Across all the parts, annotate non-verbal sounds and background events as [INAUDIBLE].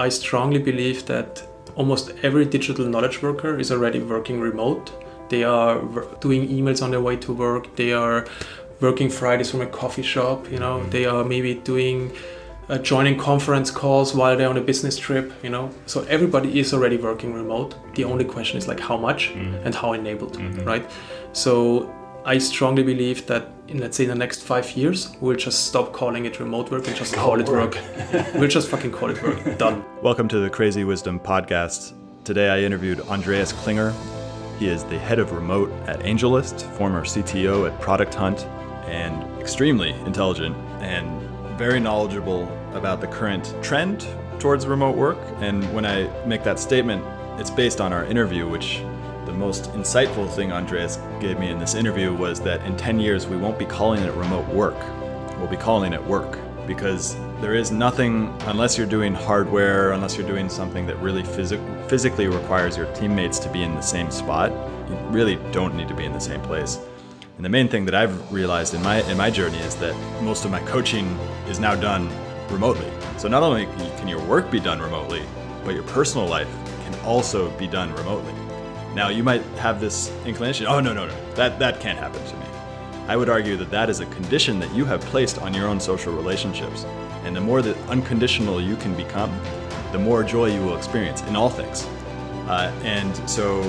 I strongly believe that almost every digital knowledge worker is already working remote. They are doing emails on their way to work. They are working Fridays from a coffee shop. You know, they are maybe doing uh, joining conference calls while they're on a business trip. You know, so everybody is already working remote. The only question is like how much mm-hmm. and how enabled, mm-hmm. right? So I strongly believe that in let's say in the next five years, we'll just stop calling it remote work and just call it work. [LAUGHS] we'll just fucking call it work. Done. Welcome to the Crazy Wisdom podcast. Today I interviewed Andreas Klinger. He is the head of remote at AngelList, former CTO at Product Hunt, and extremely intelligent and very knowledgeable about the current trend towards remote work. And when I make that statement, it's based on our interview, which the most insightful thing Andreas gave me in this interview was that in 10 years we won't be calling it remote work. We'll be calling it work because there is nothing, unless you're doing hardware, unless you're doing something that really phys- physically requires your teammates to be in the same spot, you really don't need to be in the same place. And the main thing that I've realized in my in my journey is that most of my coaching is now done remotely. So not only can your work be done remotely, but your personal life can also be done remotely. Now, you might have this inclination, oh, no, no, no, that, that can't happen to me. I would argue that that is a condition that you have placed on your own social relationships. And the more that unconditional you can become, the more joy you will experience in all things. Uh, and so,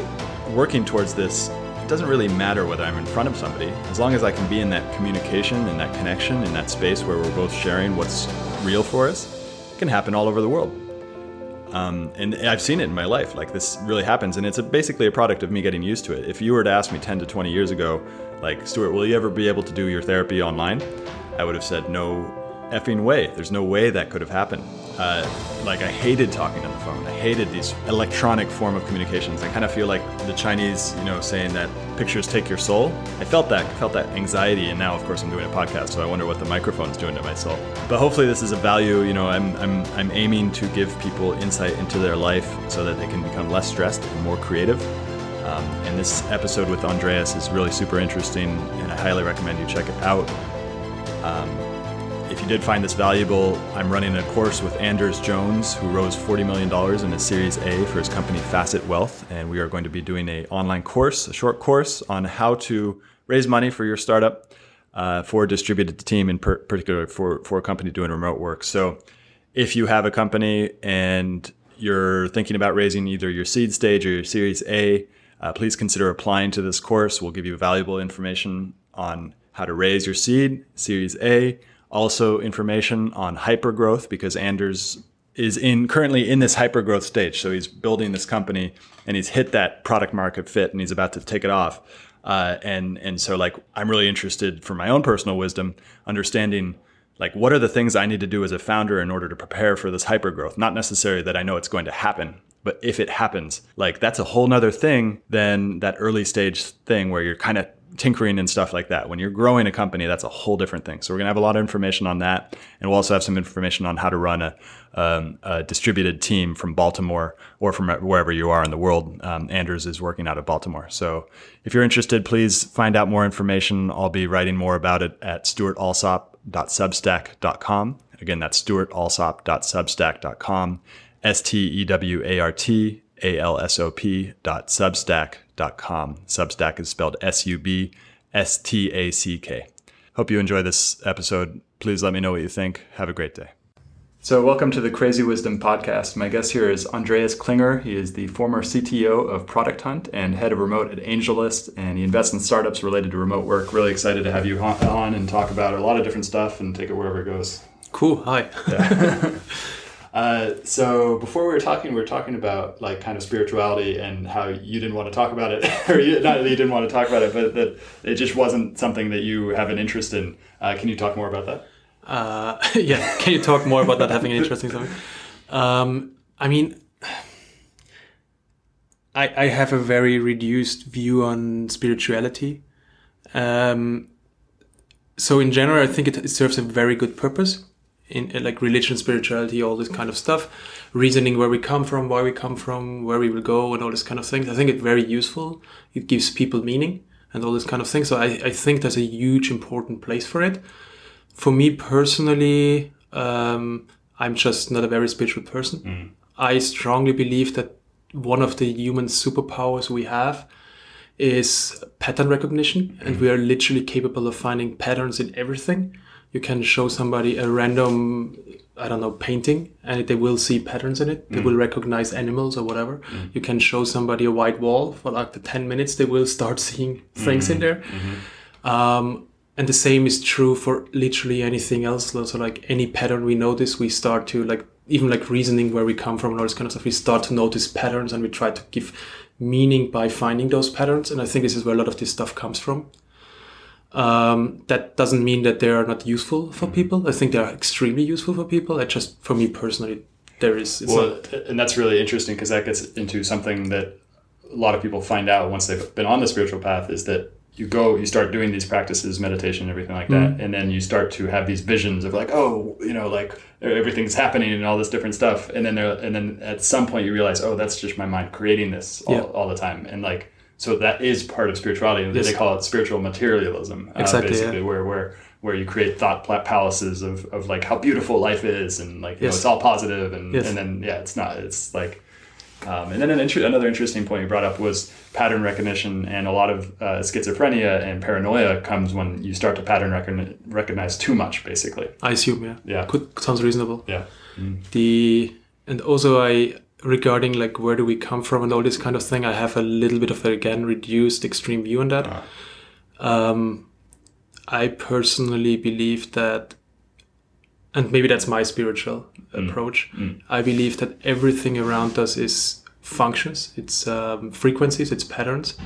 working towards this, it doesn't really matter whether I'm in front of somebody, as long as I can be in that communication in that connection in that space where we're both sharing what's real for us, it can happen all over the world. Um, and I've seen it in my life. Like this really happens, and it's a, basically a product of me getting used to it. If you were to ask me 10 to 20 years ago, like Stewart, will you ever be able to do your therapy online? I would have said no effing way. There's no way that could have happened. Uh, like I hated talking on the phone. I hated these electronic form of communications. I kind of feel like the Chinese, you know, saying that pictures take your soul. I felt that, I felt that anxiety, and now, of course, I'm doing a podcast, so I wonder what the microphone's doing to my soul. But hopefully, this is a value. You know, I'm I'm I'm aiming to give people insight into their life so that they can become less stressed and more creative. Um, and this episode with Andreas is really super interesting, and I highly recommend you check it out. Um, if you did find this valuable, I'm running a course with Anders Jones, who rose $40 million in a Series A for his company Facet Wealth. And we are going to be doing an online course, a short course on how to raise money for your startup uh, for a distributed team, in per- particular for, for a company doing remote work. So if you have a company and you're thinking about raising either your seed stage or your Series A, uh, please consider applying to this course. We'll give you valuable information on how to raise your seed, Series A, also information on hypergrowth because Anders is in currently in this hypergrowth stage. So he's building this company and he's hit that product market fit and he's about to take it off. Uh, and and so like I'm really interested for my own personal wisdom, understanding like what are the things I need to do as a founder in order to prepare for this hypergrowth. Not necessarily that I know it's going to happen, but if it happens, like that's a whole nother thing than that early stage thing where you're kind of tinkering and stuff like that. When you're growing a company, that's a whole different thing. So we're gonna have a lot of information on that, and we'll also have some information on how to run a, um, a distributed team from Baltimore or from wherever you are in the world. Um, Anders is working out of Baltimore. So if you're interested, please find out more information. I'll be writing more about it at stewartalsop.substack.com. Again, that's stewartalsop.substack.com. S T E W A R T A L S O P dot substack substack.com. Substack is spelled S U B S T A C K. Hope you enjoy this episode. Please let me know what you think. Have a great day. So, welcome to the Crazy Wisdom podcast. My guest here is Andreas Klinger. He is the former CTO of Product Hunt and head of remote at AngelList, and he invests in startups related to remote work. Really excited to have you on and talk about a lot of different stuff and take it wherever it goes. Cool. Hi. Yeah. [LAUGHS] Uh, so before we were talking, we were talking about like kind of spirituality and how you didn't want to talk about it, [LAUGHS] or you, not that you didn't want to talk about it, but that it just wasn't something that you have an interest in. Uh, can you talk more about that? Uh, [LAUGHS] yeah, can you talk more about that having an interesting something? Um, I mean, I, I have a very reduced view on spirituality. Um, so in general, I think it, it serves a very good purpose in like religion, spirituality, all this kind of stuff, reasoning where we come from, why we come from, where we will go, and all this kind of things. I think it's very useful. It gives people meaning and all this kind of thing. So I, I think there's a huge important place for it. For me personally, um, I'm just not a very spiritual person. Mm. I strongly believe that one of the human superpowers we have is pattern recognition, and we are literally capable of finding patterns in everything. You can show somebody a random, I don't know, painting, and they will see patterns in it. They mm. will recognize animals or whatever. Mm. You can show somebody a white wall for like the 10 minutes, they will start [LAUGHS] seeing things in mm-hmm. there. Mm-hmm. Um, and the same is true for literally anything else. So like any pattern we notice, we start to like even like reasoning where we come from and all this kind of stuff. We start to notice patterns and we try to give meaning by finding those patterns. And I think this is where a lot of this stuff comes from. Um, that doesn't mean that they are not useful for people. I think they are extremely useful for people. I just, for me personally, there is. It's well, not, and that's really interesting because that gets into something that a lot of people find out once they've been on the spiritual path is that you go, you start doing these practices, meditation, everything like that, and then you start to have these visions of like, oh, you know, like everything's happening and all this different stuff, and then there, and then at some point you realize, oh, that's just my mind creating this all, Yeah. all the time, and like, so that is part of spirituality. Yes. They call it spiritual materialism, uh, Exactly, basically, yeah. where where where you create thought palaces of, of like how beautiful life is, and like you know, it's all positive, and Yes. and then yeah, it's not. It's like um, and then an inter- another interesting point you brought up was pattern recognition, and a lot of uh, schizophrenia and paranoia comes when you start to pattern recogni- recognize too much, basically. I assume, yeah. Yeah. Could, sounds reasonable. Yeah. the and also I regarding like where do we come from and all this kind of thing I have a little bit of a, again reduced extreme view on that Ah. um, I personally believe that and maybe that's my spiritual approach I believe that everything around us is functions it's um, frequencies it's patterns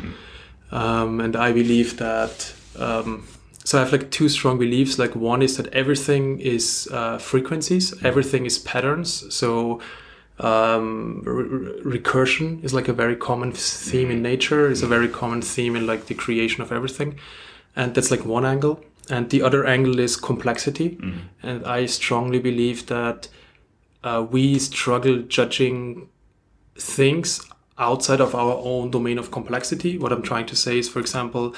um, and I believe that um, so I have like two strong beliefs. Like one is that everything is uh, frequencies, everything is patterns. So um, re- re- recursion is like a very common theme in nature. Is a very common theme in like the creation of everything, and that's like one angle. And the other angle is complexity, and I strongly believe that uh, we struggle judging things outside of our own domain of complexity. What I'm trying to say is, for example,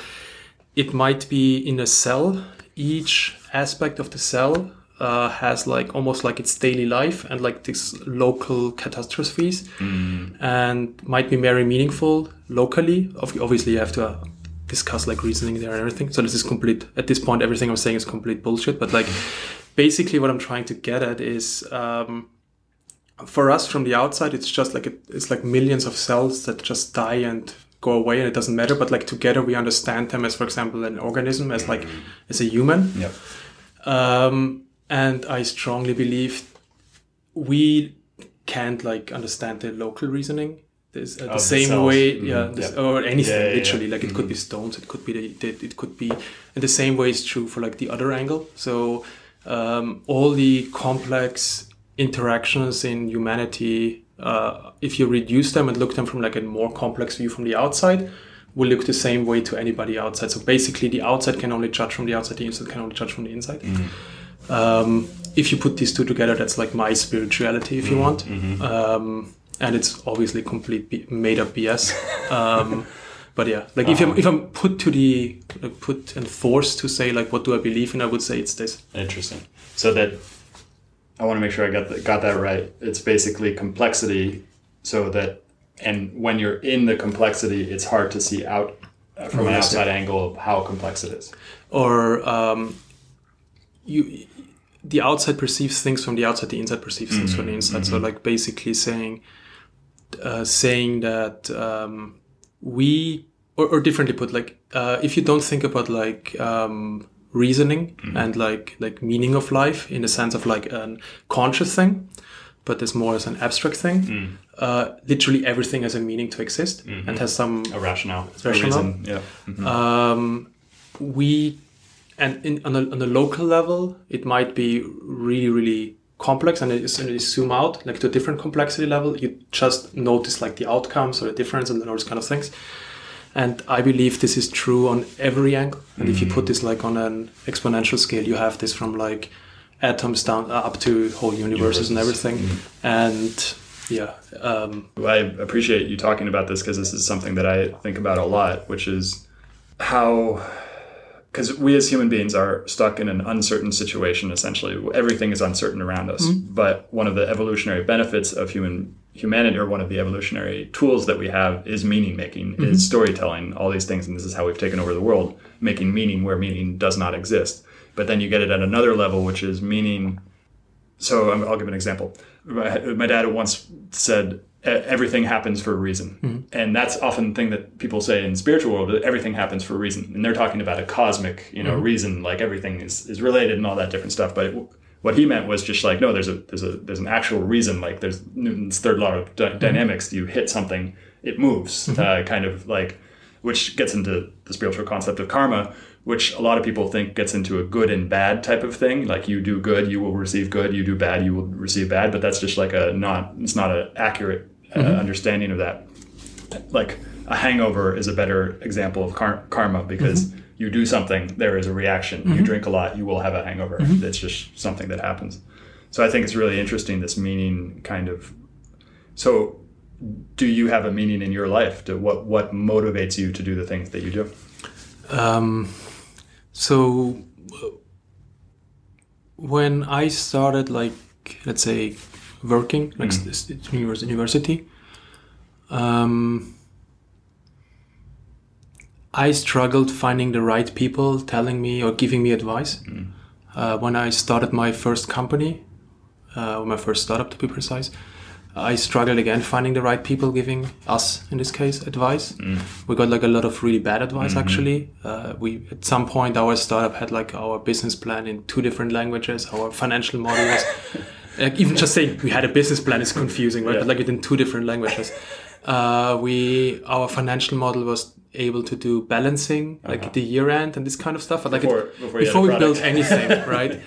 it might be in a cell. Each aspect of the cell uh, has like almost like its daily life and like these local catastrophes, and might be very meaningful locally. Obviously, you have to uh, discuss like reasoning there and everything. So this is complete. At this point, everything I'm saying is complete bullshit. But like, basically, what I'm trying to get at is. Um, for us from the outside it's just like it, it's like millions of cells that just die and go away and it doesn't matter but like together we understand them as for example an organism as like as a human Yep. um, and i strongly believe we can't like understand the local reasoning. This, uh, the the same way Mhm. yeah this, Yeah. or anything Yeah, yeah, yeah. literally. Like it could be stones it could be the, the, it could be and the same way is true for like the other angle. So um, all the complex interactions in humanity uh, if you reduce them and look them from like a more complex view from the outside will look the same way to anybody outside. So basically the outside can only judge from the outside the inside can only judge from the inside um, if you put these two together that's like my spirituality if you want. Um, and it's obviously complete B- made up bs um, [LAUGHS] but yeah like if, I'm, if i'm put to the like, put and forced to say like what do i believe in i would say it's this. Interesting. So that I want to make sure I got that, got that right. It's basically complexity, so that and when you're in the complexity, it's hard to see out uh, from an outside angle of how complex it is. or um, you the outside perceives things from the outside the inside perceives things from the inside so like basically saying uh, saying that um, we or, or differently put like uh, if you don't think about like um, reasoning and like like meaning of life in the sense of like a conscious thing but it's more as an abstract thing uh, literally everything has a meaning to exist and has some A rationale, a Rationale? reason. Yeah. Mhm. um, we and in, on, a, on a local level it might be really really complex and as soon as you zoom out like to a different complexity level. You just notice like the outcomes or the difference and all those kind of things. And i believe this is true on every angle. And if you put this like on an exponential scale you have this from like atoms down uh, up to whole universes and Universes. everything. And yeah um, Well, I appreciate you talking about this because this is something that I think about a lot, which is how, because we as human beings are stuck in an uncertain situation. Essentially, everything is uncertain around us. But one of the evolutionary benefits of human humanity or one of the evolutionary tools that we have is meaning making, Mm-hmm. is storytelling, all these things, and this is how we've taken over the world, making meaning where meaning does not exist. But then you get it at another level, which is meaning. So I'm- I'll give an example. My, my dad once said, "E- "Everything happens for a reason," mm-hmm. and that's often the thing that people say in spiritual world. that Everything happens for a reason, and they're talking about a cosmic, you know, mm-hmm. reason, like everything is, is related and all that different stuff. But it, what he meant was just like, no, there's a there's a there's an actual reason. Like there's Newton's third law of dy- mm-hmm. dynamics. You hit something, it moves. Uh, kind of like, which gets into the spiritual concept of karma, which a lot of people think gets into a good and bad type of thing. Like you do good, you will receive good. You do bad, you will receive bad. But that's just like a not. It's not an accurate uh, understanding of that. Like a hangover is a better example of kar- karma because you do something, there is a reaction. You drink a lot, you will have a hangover. It's just something that happens. So I think it's really interesting this meaning kind of. So, do you have a meaning in your life? To what what motivates you to do the things that you do? Um, so when I started, like let's say, working, like Mm. university, um, I struggled finding the right people telling me or giving me advice. Mm. Uh, when I started my first company, uh, my first startup to be precise, I struggled again finding the right people giving us, in this case, advice. We got like a lot of really bad advice actually. Uh, we at some point our startup had like our business plan in two different languages. Our financial model was [LAUGHS] like even just saying we had a business plan is confusing, right? Yeah. But like it in two different languages. Uh, we our financial model was able to do balancing like at the year end and this kind of stuff. But like it- Uh-huh. Before- before you had a before we built anything, [LAUGHS] right?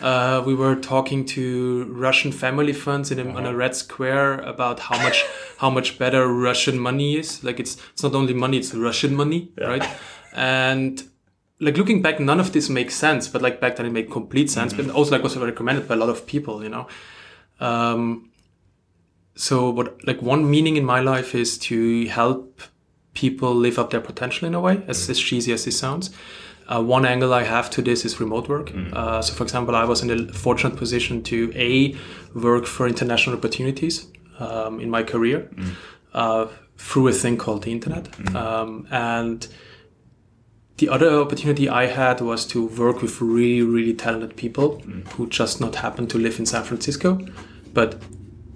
Uh, we were talking to Russian family funds in a, on a red square about how much [LAUGHS] how much better Russian money is. Like it's it's not only money, it's Russian money, right? And like looking back, none of this makes sense. But like back then, it made complete sense. But also like was recommended by a lot of people, you know. Um, so what like one meaning in my life is to help people live up their potential in a way, as, as cheesy as this sounds. Uh, one angle I have to this is remote work. Uh, so, for example, I was in the fortunate position to a work for international opportunities um, in my career uh, through a thing called the internet, um, and the other opportunity I had was to work with really, really talented people who just not happen to live in San Francisco. But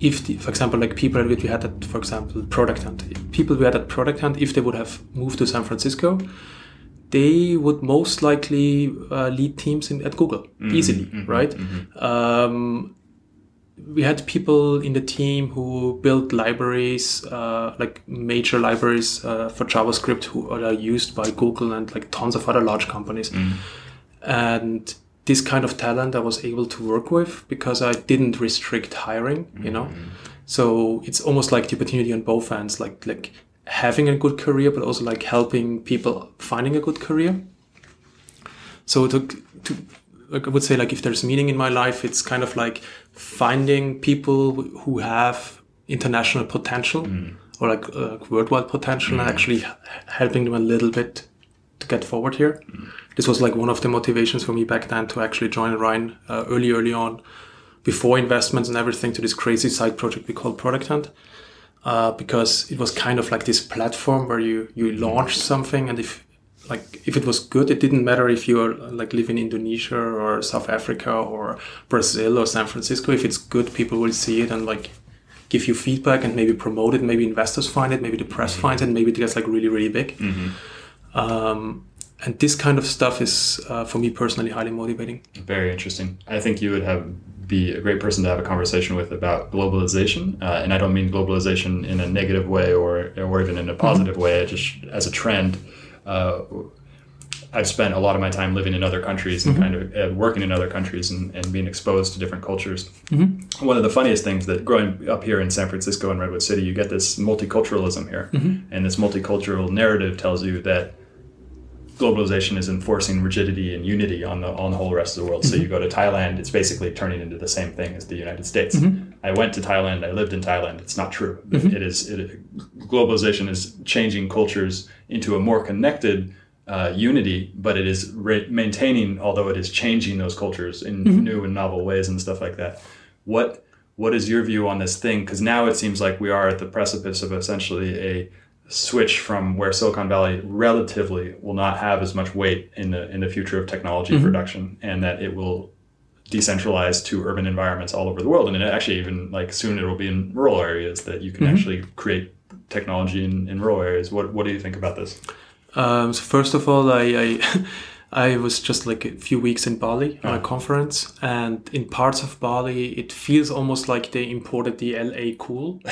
if, the, for example, like people that we had at, for example, Product Hunt, people we had at Product Hunt, if they would have moved to San Francisco, they would most likely uh, lead teams in, at Google easily, right? Um, we had people in the team who built libraries, uh, like major libraries uh, for JavaScript, who are used by Google and like tons of other large companies. And this kind of talent I was able to work with because I didn't restrict hiring, you know. Mm-hmm. So it's almost like the opportunity on both ends, like like having a good career, but also like helping people finding a good career. So to, to like I would say like if there's meaning in my life, it's kind of like finding people who have international potential mm. or like uh, worldwide potential and mm-hmm. actually helping them a little bit to get forward here. Mm. This was like one of the motivations for me back then to actually join Ryan uh, early, early on, before investments and everything, to this crazy side project we call Product Hunt. Uh, because it was kind of like this platform where you you launch something, and if like if it was good, it didn't matter if you like live in Indonesia or South Africa or Brazil or San Francisco. If it's good, people will see it and like give you feedback and maybe promote it. Maybe investors find it, maybe the press finds it, maybe it gets like really, really big. Um, and this kind of stuff is, uh, for me personally, highly motivating. Very interesting. I think you would have be a great person to have a conversation with about globalization, uh, and I don't mean globalization in a negative way or or even in a positive way. Just as a trend, uh, I've spent a lot of my time living in other countries and kind of uh, working in other countries and, and being exposed to different cultures. One of the funniest things that growing up here in San Francisco and Redwood City, you get this multiculturalism here, and this multicultural narrative tells you that globalization is enforcing rigidity and unity on the on the whole rest of the world. So mm-hmm. you go to Thailand, it's basically turning into the same thing as the United States. Mm-hmm. I went to Thailand, I lived in Thailand. It's not true. Mm-hmm. It is it, globalization is changing cultures into a more connected uh, unity, but it is re- maintaining, although it is changing those cultures in new and novel ways and stuff like that. What what is your view on this thing? Because now it seems like we are at the precipice of essentially a switch from where Silicon Valley relatively will not have as much weight in the in the future of technology Mm-hmm. production, and that it will decentralize to urban environments all over the world, and it actually even like soon it will be in rural areas that you can Mm-hmm. actually create technology in, in rural areas. What what do you think about this? Um, so first of all, I, I [LAUGHS] I was just like a few weeks in Bali on a Oh. conference, and in parts of Bali, it feels almost like they imported the LA cool. [LAUGHS]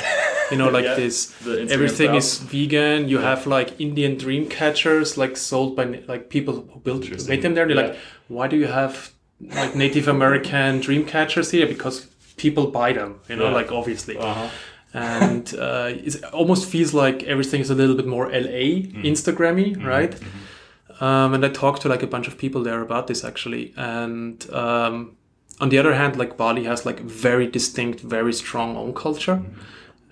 You know, like Yeah, this. Everything style. is vegan. You have like Indian dream catchers, like sold by like people who built made them there. They're Yeah. like, why do you have like Native American dream catchers here? Because people buy them. You know, Yeah. like obviously Uh-huh. and uh, it almost feels like everything is a little bit more LA Instagrammy, right? Um, and I talked to like a bunch of people there about this actually, and um, on the other hand, like Bali has like very distinct, very strong own culture,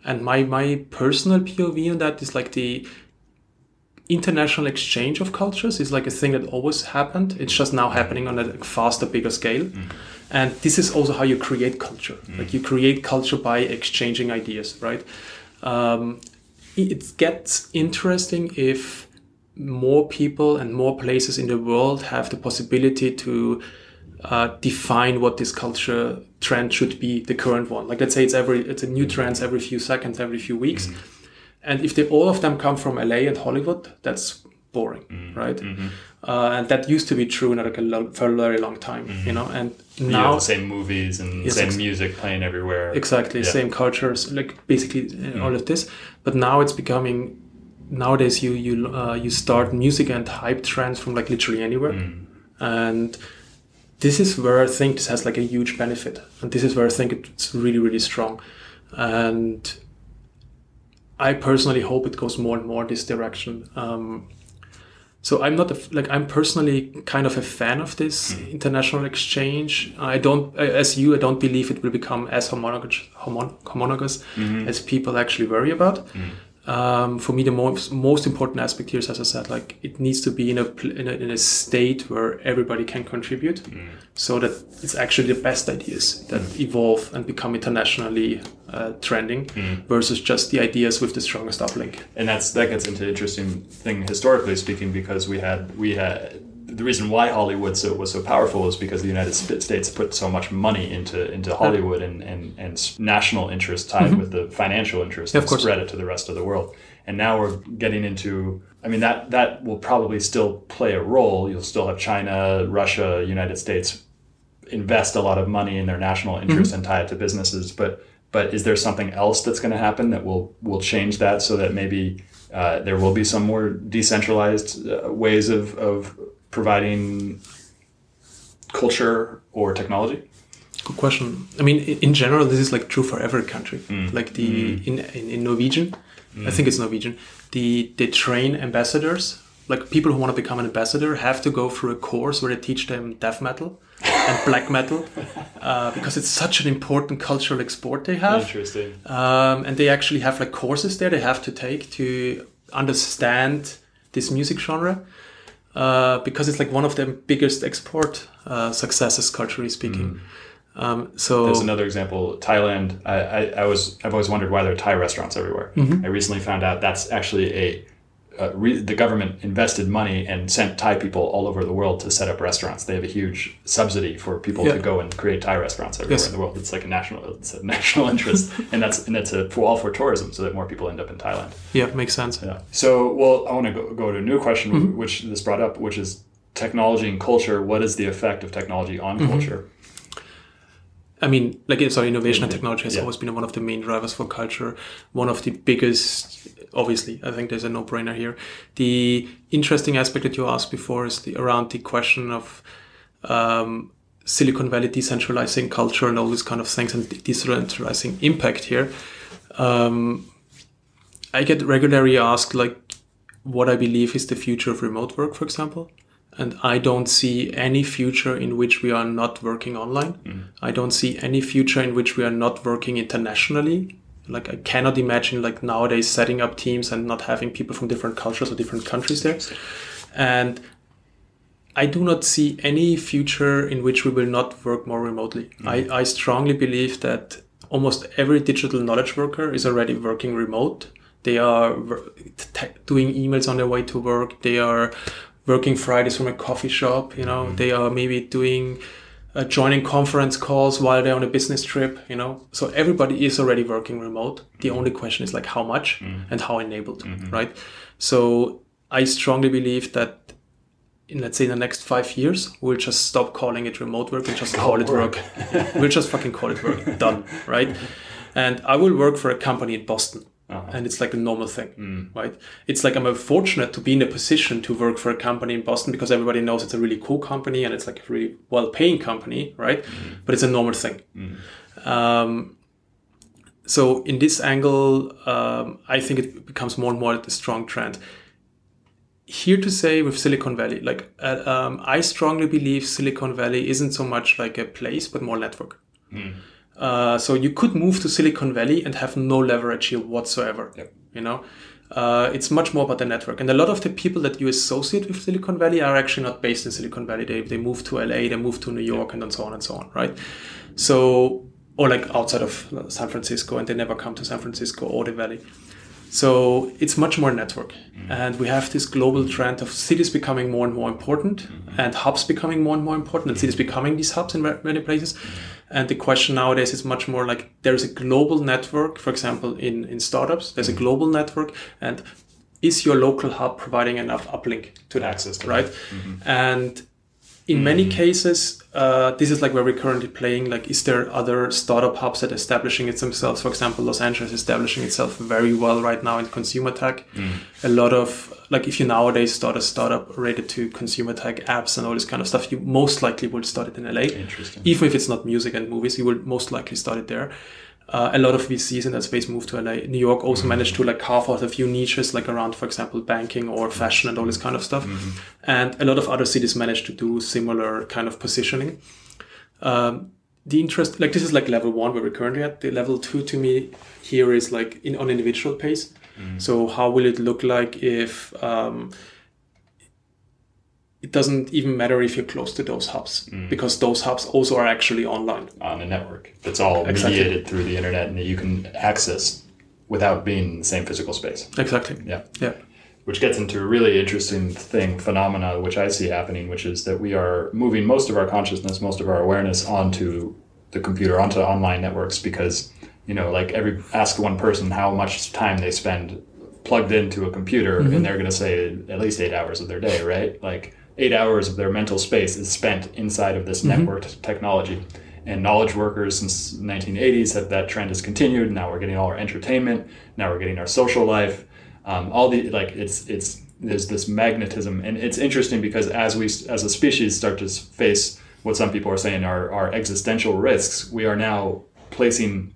and my my personal POV on that is like the international exchange of cultures is like a thing that always happened. It's just now happening on a faster, bigger scale. And this is also how you create culture. Like you create culture by exchanging ideas, right? Um, it it gets interesting if more people and more places in the world have the possibility to uh, define what this culture trend should be, the current one. Like let's say it's every it's a new trend every few seconds, every few weeks, and if they, all of them come from LA and Hollywood, that's boring, right? Uh, and that used to be true in like a lo- for a very long time, you know. And You now have the same movies and Yes, same ex- music playing everywhere. exactly Yeah. same cultures like basically uh, all of this but now it's becoming nowadays you you uh, you start music and hype trends from like literally anywhere and this is where i think this has like a huge benefit and this is where i think it's really really strong. And i personally hope it goes more and more this direction. Um, so I'm not a, like I'm personally kind of a fan of this hmm. international exchange. I don't, as you, I don't believe it will become as homologous, homon, homologous as people actually worry about. Mm. Um, for me, the most most important aspect here is, as I said, like it needs to be in a in a, in a state where everybody can contribute, so that it's actually the best ideas that evolve and become internationally uh, trending, versus just the ideas with the strongest uplink. and that's that gets into interesting thing historically speaking because we had we had the reason why Hollywood so, was so powerful is because the United States put so much money into into Hollywood and and, and national interest tied with the financial interest Mm-hmm. Yeah, of and spread it to the rest of the world. And now we're getting into I mean that that will probably still play a role. You'll still have China, Russia, United States invest a lot of money in their national interest Mm-hmm. and tie it to businesses. But but is there something else that's going to happen that will will change that so that maybe uh, there will be some more decentralized uh, ways of, of providing culture or technology? Good question. I mean, in general, this is like true for every country. Like the in, in in Norwegian, I think it's Norwegian. The they train ambassadors. Like people who want to become an ambassador have to go through a course where they teach them death metal [LAUGHS] and black metal uh, because it's such an important cultural export they have. Interesting. Um, and they actually have like courses there they have to take to understand this music genre uh, because it's like one of the biggest export uh, successes culturally speaking. Um, so There's another example. Thailand. I, I, I was I've always wondered why there are Thai restaurants everywhere. I recently found out that's actually a, a re, the government invested money and sent Thai people all over the world to set up restaurants. They have a huge subsidy for people Yeah. to go and create Thai restaurants everywhere Yes. in the world. It's like a national it's a [LAUGHS] national interest, and that's and that's a, for all for tourism, so that more people end up in Thailand. yeah, makes sense. Yeah. So, well, I want to go, go to a new question, mm-hmm. which this brought up, which is technology and culture. What is the effect of technology on mm-hmm. culture? I mean, like sorry, innovation and mm-hmm. technology has Yeah. always been one of the main drivers for culture. One of the biggest, obviously, I think there's a no-brainer here. The interesting aspect that you asked before is the around the question of um, Silicon Valley decentralizing culture and all these kind of things and decentralizing impact here. Um, I get regularly asked like what I believe is the future of remote work, for example. And I don't see any future in which we are not working online. I don't see any future in which we are not working internationally. Like I cannot imagine like nowadays setting up teams and not having people from different cultures or different countries there. And I do not see any future in which we will not work more remotely. I, I strongly believe that almost every digital knowledge worker is already working remote. They are doing emails on their way to work. They are working Fridays from a coffee shop. You know, mm-hmm. they are maybe doing uh, joining conference calls while they're on a business trip. You know, so everybody is already working remote. The mm-hmm. only question is like how much mm-hmm. and how enabled, mm-hmm. right? So I strongly believe that in let's say in the next five years, we'll just stop calling it remote work and just call it work. we'll just fucking call it work. [LAUGHS] Done, right? And I will work for a company in Boston. Uh-huh. And it's like a normal thing, mm. right? It's like I'm fortunate to be in a position to work for a company in Boston because everybody knows it's a really cool company and it's like a really well-paying company, right? Mm. But it's a normal thing. Mm. Um, so in this angle, um, I think it becomes more and more a strong trend here to say with Silicon Valley, like uh, um, I strongly believe Silicon Valley isn't so much like a place, but more network. Uh, so you could move to Silicon Valley and have no leverage here whatsoever. Yep. You know, uh, it's much more about the network. And a lot of the people that you associate with Silicon Valley are actually not based in Silicon Valley. They they move to LA, they move to New York, yep. and so on and so on, right? So or like outside of San Francisco, and they never come to San Francisco or the Valley. So it's much more network. Mm-hmm. And we have this global trend of cities becoming more and more important mm-hmm. and hubs becoming more and more important and cities becoming these hubs in many places. And the question nowadays is much more like there's a global network, for example, in, in startups, there's a mm-hmm. global network and is your local hub providing enough uplink to that, access right? Mm-hmm. And in many cases, uh, this is like where we're currently playing. Like, is there other startup hubs that are establishing it themselves? For example, Los Angeles is establishing itself very well right now in consumer tech. Mm. A lot of like, if you nowadays start a startup related to consumer tech apps and all this kind of stuff, you most likely will start it in LA. Interesting. Even if it's not music and movies, you will most likely start it there uh, a lot of VCs in that space moved to LA. New York also mm-hmm. managed to like carve out a few niches, like around, for example, banking or fashion and all this kind of stuff. Mm-hmm. And a lot of other cities managed to do similar kind of positioning. Um, the interest, like this is like level one where we're currently at. The level two to me here is like in on individual pace. Mm-hmm. So how will it look like if um, it doesn't even matter if you're close to those hubs mm. because those hubs also are actually online on a network that's all exactly. mediated through the internet and that you can access without being in the same physical space exactly yeah yeah which gets into a really interesting thing phenomena which i see happening which is that we are moving most of our consciousness most of our awareness onto the computer onto online networks because you know like every ask one person how much time they spend plugged into a computer mm-hmm. and they're going to say at least eight hours of their day right like eight hours of their mental space is spent inside of this mm-hmm. networked technology. And knowledge workers since the 1980s have that trend has continued. Now we're getting all our entertainment. Now we're getting our social life. Um, all the like it's it's there's this magnetism, and it's interesting because as we as a species start to face what some people are saying are are existential risks, we are now placing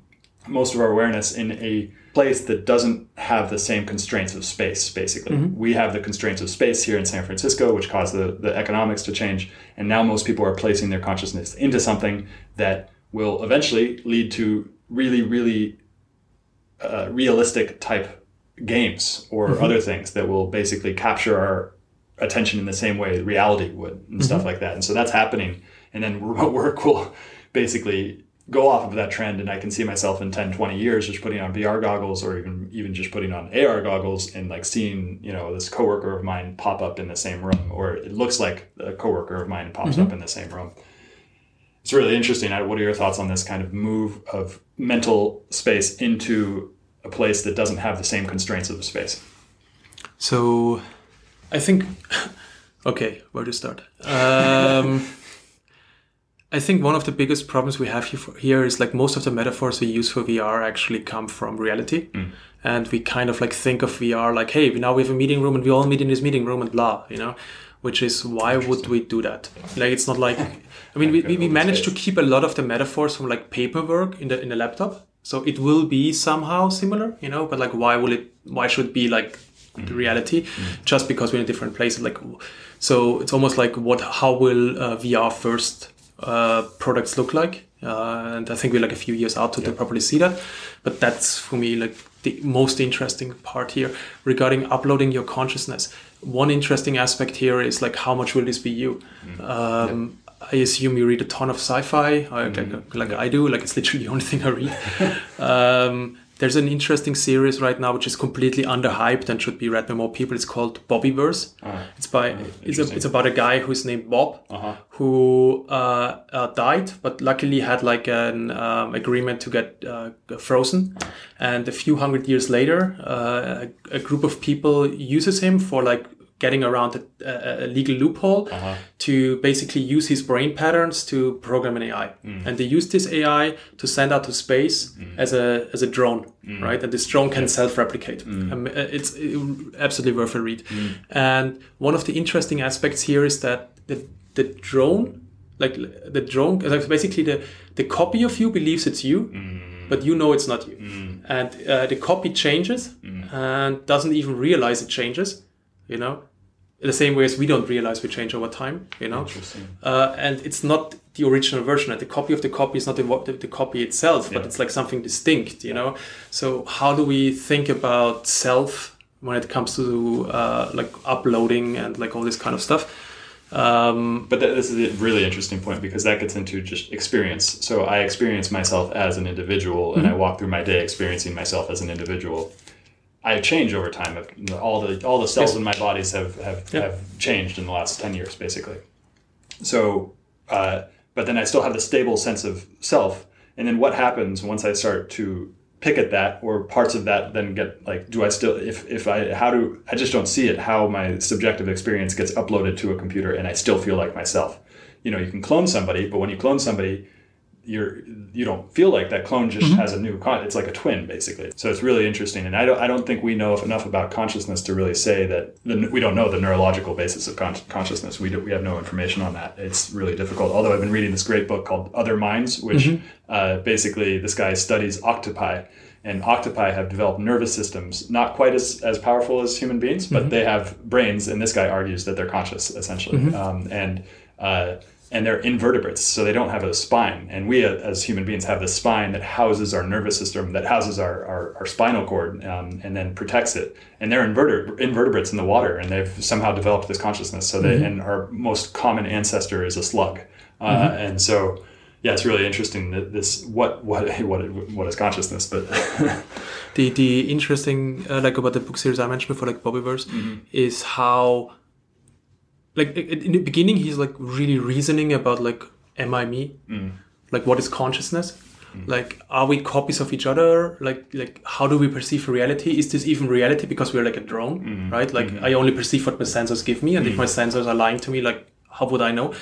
most of our awareness in a place that doesn't have the same constraints of space, basically. Mm-hmm. We have the constraints of space here in San Francisco, which caused the, the economics to change. And now most people are placing their consciousness into something that will eventually lead to really, really uh, realistic type games or mm-hmm. other things that will basically capture our attention in the same way reality would and mm-hmm. stuff like that. And so that's happening. And then [LAUGHS] remote work will basically go off of that trend and I can see myself in 10, 20 years just putting on VR goggles or even even just putting on AR goggles and like seeing, you know, this coworker of mine pop up in the same room or it looks like a coworker of mine pops mm-hmm. up in the same room. It's really interesting. What are your thoughts on this kind of move of mental space into a place that doesn't have the same constraints of space? So I think [LAUGHS] okay, where to start? Um, [LAUGHS] I think one of the biggest problems we have here is like most of the metaphors we use for VR actually come from reality. Mm. And we kind of like think of VR like, hey, now we have a meeting room and we all meet in this meeting room and blah, you know? Which is why would we do that? Like, it's not like, I mean, we, [LAUGHS] we managed to keep a lot of the metaphors from like paperwork in the, in the laptop. So it will be somehow similar, you know, but like, why will it, why should it be like the reality mm. just because we're in a different place? Like, so it's almost like what, how will uh, VR first uh, products look like. Uh, and I think we're like a few years out to, yeah. to properly see that. But that's for me like the most interesting part here regarding uploading your consciousness. One interesting aspect here is like how much will this be you? Mm. Um, yeah. I assume you read a ton of sci-fi, uh, like, like I do. Like it's literally the only thing I read. [LAUGHS] um, there's an interesting series right now which is completely underhyped and should be read by more people. It's called Bobiverse. It's by it's, a, it's about a guy who's named Bob Uh-huh. who uh, uh, died, but luckily had like an um, agreement to get uh, frozen. And a few hundred years later, uh, a, a group of people uses him for like getting around a, a, legal loophole uh-huh. to basically use his brain patterns to program an AI. Mm. And they use this AI to send out to space mm. as a as a drone, mm. right? And this drone can self-replicate. Um, uh, it's absolutely worth a read. And one of the interesting aspects here is that the the drone, like the drone, like basically the the copy of you believes it's you, but you know it's not you, and uh, the copy changes and doesn't even realize it changes. You know, in the same way as we don't realize we change over time. You know, Interesting. uh, and it's not the original version. And the copy of the copy is not the, the, the copy itself, but Yeah. it's like something distinct. You know, so how do we think about self when it comes to uh, like uploading and like all this kind of stuff? Um, But that, this is a really interesting point because that gets into just experience. So I experience myself as an individual, and I walk through my day experiencing myself as an individual. I change over time. All the all the cells Yes. in my bodies have have, Yeah. have changed in the last ten years, basically. So, uh, but then I still have the stable sense of self. And then what happens once I start to pick at that, or parts of that then get like, do I still? If if I how do I just don't see it? How my subjective experience gets uploaded to a computer, and I still feel like myself. You know, you can clone somebody, but when you clone somebody, you're you don't feel like that clone just has a new con it's like a twin basically. So it's really interesting and i don't i don't think we know enough about consciousness to really say that the, we don't know the neurological basis of con- consciousness. We do, we have no information on that. It's really difficult although i've been reading this great book called other minds which uh, basically this guy studies octopi and octopi have developed nervous systems not quite as, as powerful as human beings but they have brains and this guy argues that they're conscious essentially. Um, and uh, and they're invertebrates, so they don't have a spine. And we, uh, as human beings, have the spine that houses our nervous system, that houses our, our, our spinal cord, um, and then protects it. And they're inverter- invertebrates in the water, and they've somehow developed this consciousness. So they, and our most common ancestor is a slug. Uh, And so, yeah, it's really interesting that this what what [LAUGHS] what what is consciousness, but [LAUGHS] the the interesting uh, like about the book series I mentioned before, like Bobiverse, is how like in the beginning he's like really reasoning about like am I me, mm. like what is consciousness, mm. like are we copies of each other, like like how do we perceive reality? Is this even reality because we're like a drone, mm. right? Like mm-hmm. I only perceive what my sensors give me, and if my sensors are lying to me, like how would I know?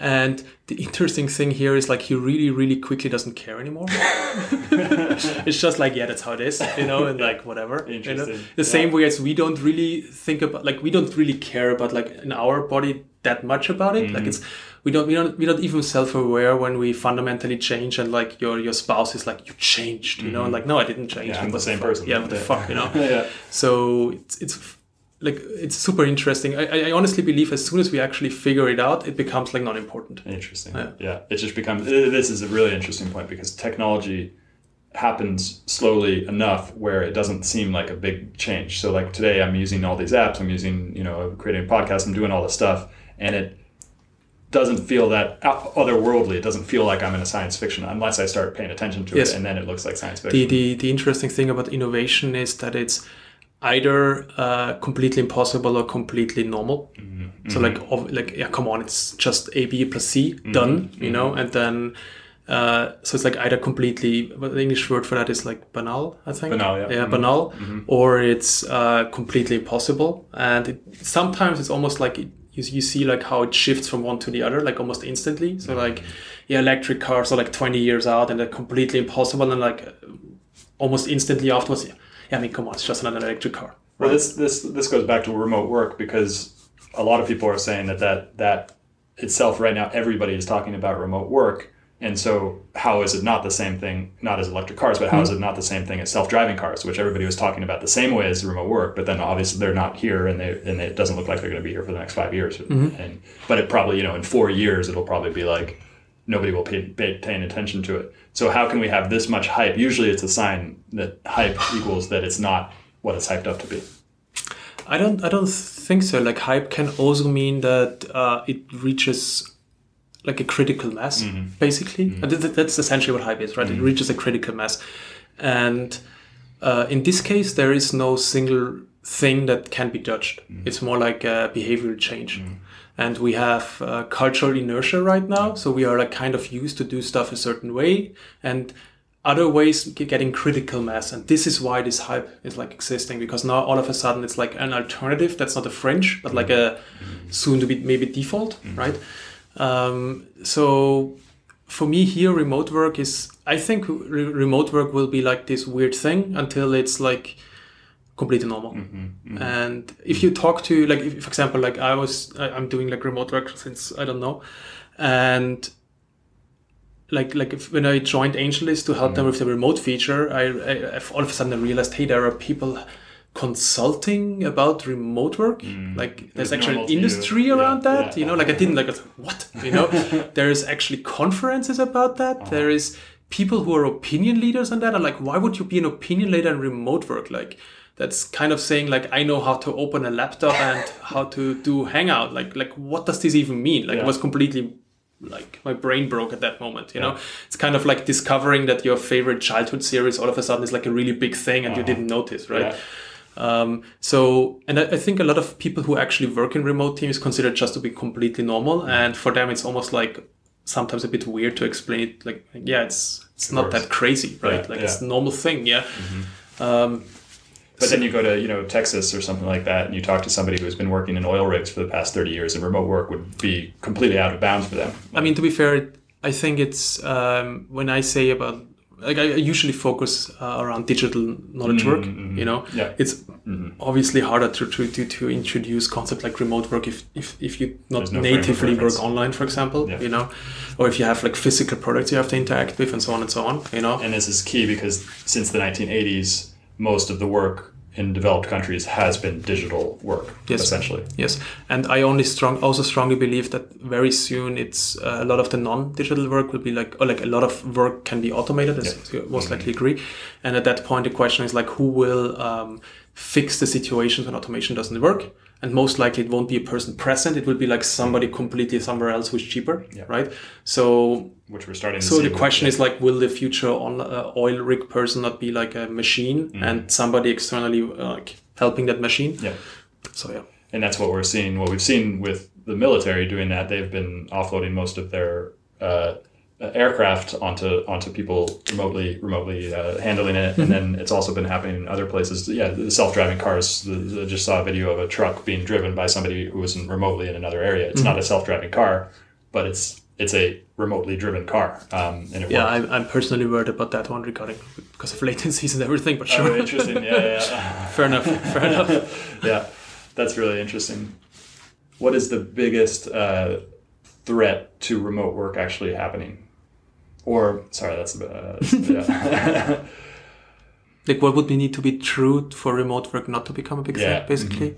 And the interesting thing here is like he really, really quickly doesn't care anymore. [LAUGHS] it's just like yeah, that's how it is, you know, and like whatever. you know? Interesting. The Yeah. same way as we don't really think about like we don't really care about like in our body that much about it. Mm-hmm. Like it's we don't we don't we're not even self aware when we fundamentally change and like your your spouse is like you changed, you know, and like no, I didn't change. Mm-hmm. Yeah, I'm the same fuck? person. Yeah, what the fuck, you know. [LAUGHS] yeah. So it's it's like it's super interesting. I, I honestly believe as soon as we actually figure it out, it becomes like not important. Interesting. Yeah. Yeah. It just becomes, this is a really interesting point because technology happens slowly enough where it doesn't seem like a big change. So, like today, I'm using all these apps, I'm using, you know, creating a podcast, I'm doing all this stuff, and it doesn't feel that otherworldly. It doesn't feel like I'm in a science fiction unless I start paying attention to Yes. it, and then it looks like science fiction. the, the the interesting thing about innovation is that it's either uh, completely impossible or completely normal. So like ov- like yeah, come on, it's just A B plus C done, you know, and then. Uh, so it's like either completely, but the English word for that is like banal, I think. Banal, yeah. Yeah, Mhm. banal, or it's uh, completely impossible. And it, sometimes it's almost like it, you, you see like how it shifts from one to the other, like almost instantly. So like, yeah, electric cars are like 20 years out and they're completely impossible, and like almost instantly afterwards, yeah, I mean, come on, it's just another electric car. Well, this this this goes back to remote work because a lot of people are saying that that that itself right now everybody is talking about remote work, and so how is it not the same thing? Not as electric cars, but how is mm-hmm. it not the same thing as self-driving cars, which everybody was talking about the same way as remote work? But then obviously they're not here, and they and it doesn't look like they're going to be here for the next five years. Mm-hmm. And but it probably you know in four years it'll probably be like nobody will pay, pay paying attention to it. So how can we have this much hype? Usually it's a sign that hype equals that it's not what it's hyped up to be. I don't I don't think so. Like hype can also mean that uh, it reaches like a critical mass, mm-hmm. basically. Mm-hmm. And th- th- that's essentially what hype is, right? It mm-hmm. reaches a critical mass, and uh, in this case, there is no single thing that can be judged. It's more like a behavioral change. And we have uh, cultural inertia right now, so we are like kind of used to do stuff a certain way, and other ways getting critical mass. And this is why this hype is like existing because now all of a sudden it's like an alternative that's not a fringe, but like a soon to be maybe default, right? Um, so for me here remote work is i think re- remote work will be like this weird thing until it's like completely normal. Mm-hmm, mm-hmm. And if you talk to like if, for example like i was I, i'm doing like remote work since i don't know. And like like if, when i joined AngelList to help them mm. with the remote feature I, I I've all of a sudden i realized hey there are people consulting about remote work. Mm. Like there's actually an to you. industry Yeah, around that yeah. you know? Like i didn't like what? You know? [LAUGHS] There's actually conferences about that. Uh-huh. There is people who are opinion leaders on that. And like why would you be an opinion leader in remote work? Like that's kind of saying like i know how to open a laptop [LAUGHS] and how to do hangout like like what does this even mean like Yeah. it was completely like my brain broke at that moment you know it's kind of like discovering that your favorite childhood series all of a sudden is like a really big thing and you didn't notice right Yeah. um, so, and I, I think a lot of people who actually work in remote teams consider it just to be completely normal, and for them, it's almost like sometimes a bit weird to explain it. Like, yeah, it's it's not that crazy, right? Yeah, like yeah. it's a normal thing, yeah. Um, But then you go to you know Texas or something like that, and you talk to somebody who's been working in oil rigs for the past thirty years, and remote work would be completely out of bounds for them. I mean, to be fair, I think it's um, when I say about like I usually focus uh, around digital knowledge work. You know, Mm-hmm, Yeah. it's obviously harder to, to, to, to introduce concept like remote work if, if, if you not no natively work online, for example. Yeah. You know, or if you have like physical products you have to interact with and so on and so on. You know, And this is key because since the 1980s, most of the work in developed countries has been digital work, Yes. essentially. Yes, and I only strong also strongly believe that very soon it's uh, a lot of the non-digital work will be like or like a lot of work can be automated. As you most likely agree, and at that point the question is like who will um, fix the situations when automation doesn't work. And most likely it won't be a person present. It will be like somebody completely somewhere else who's cheaper, Yeah. right? So Which we're starting to so the with- question is like, will the future on uh, oil rig person not be like a machine and somebody externally uh, like helping that machine? Yeah. So yeah. and that's what we're seeing. What we've seen with the military doing that, they've been offloading most of their uh, aircraft onto onto people remotely remotely uh, handling it, and then it's also been happening in other places. Yeah, the self driving cars. The, the, I just saw a video of a truck being driven by somebody who was in remotely in another area. It's not a self driving car, but it's it's a remotely driven car, um, and it Yeah. I'm, I'm personally worried about that one regarding because of latencies and everything. But sure, Oh, interesting. Yeah, yeah, yeah. [LAUGHS] fair enough. Fair enough. [LAUGHS] yeah, that's really interesting. What is the biggest uh, threat to remote work actually happening? Or sorry, that's uh, [LAUGHS] yeah. Like, what would we need to be true for remote work not to become a big Yeah, thing? Basically.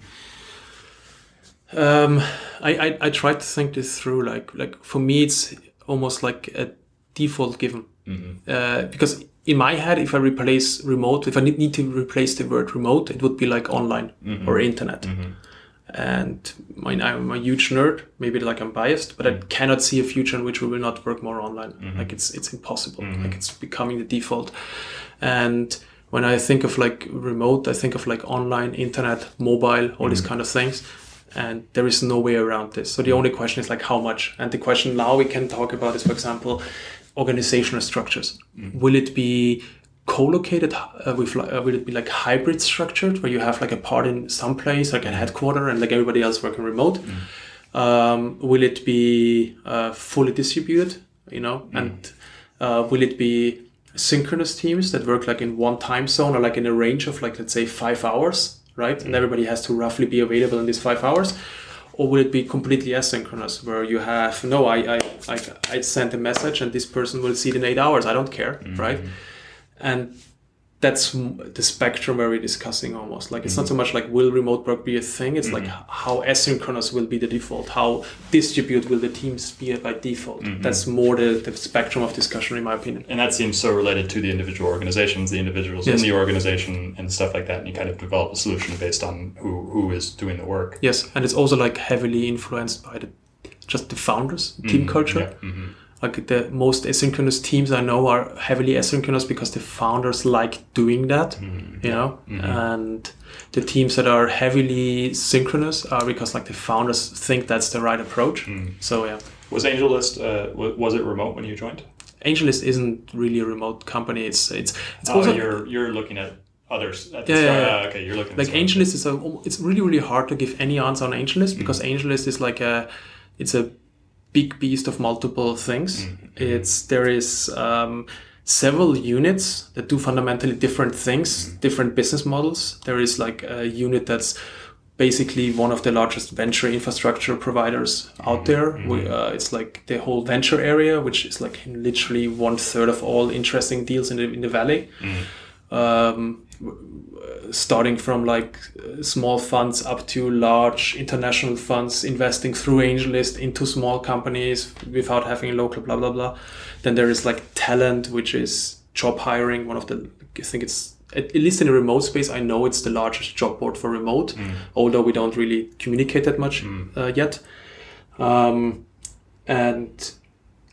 Um, I, I I tried to think this through. Like like for me, it's almost like a default given. Uh, because in my head, if I replace remote, if I need, need to replace the word remote, it would be like online or internet. And I, I'm a huge nerd. Maybe like I'm biased, but I mm. cannot see a future in which we will not work more online. Mm-hmm. Like it's it's impossible. Mm-hmm. Like it's becoming the default. And when I think of like remote, I think of like online, internet, mobile, all these mm-hmm. kind of things. And there is no way around this. So the mm. only question is like how much. And the question now we can talk about is, for example, organizational structures. Mm. Will it be co-located uh, with like, uh, will it be like hybrid structured where you have like a part in some place like a headquarter and like everybody else working remote? Um, will it be uh, fully distributed you know? And uh, will it be synchronous teams that work like in one time zone or like in a range of like let's say five hours right? And everybody has to roughly be available in these five hours. Or will it be completely asynchronous where you have no I I, I, I sent a message and this person will see it in eight hours. I don't care right and that's the spectrum where we're discussing almost like it's not so mm-hmm. much like will remote work be a thing it's like mm-hmm. how asynchronous will be the default how distributed will the teams be by default mm-hmm. that's more the, the spectrum of discussion in my opinion and that seems so related to the individual organizations, the individuals Yes. in the organization, and stuff like that. And you kind of develop a solution based on who who is doing the work. yes and it's also like heavily influenced by the just the founders, team culture. Yeah. Like the most asynchronous teams I know are heavily asynchronous because the founders like doing that, you know, and the teams that are heavily synchronous are because like the founders think that's the right approach. So yeah. Was AngelList uh, wa- was it remote when you joined? AngelList isn't really a remote company. It's it's it's Oh, also you're you're looking at others. At Yeah, yeah, yeah. Ah, okay, you're looking like the. AngelList is a it's really really hard to give any answer on AngelList because AngelList is like a it's a big beast of multiple things. It's there is um, several units that do fundamentally different things, different business models. There is like a unit that's basically one of the largest venture infrastructure providers out there. We, uh, it's like the whole venture area, which is like literally one third of all interesting deals in the in the valley. Um, starting from like small funds up to large international funds investing through AngelList into small companies without having a local blah blah blah. Then there is like talent, which is job hiring. One of the I think it's at least in the remote space. I know it's the largest job board for remote, although we don't really communicate that much uh, yet. Um, and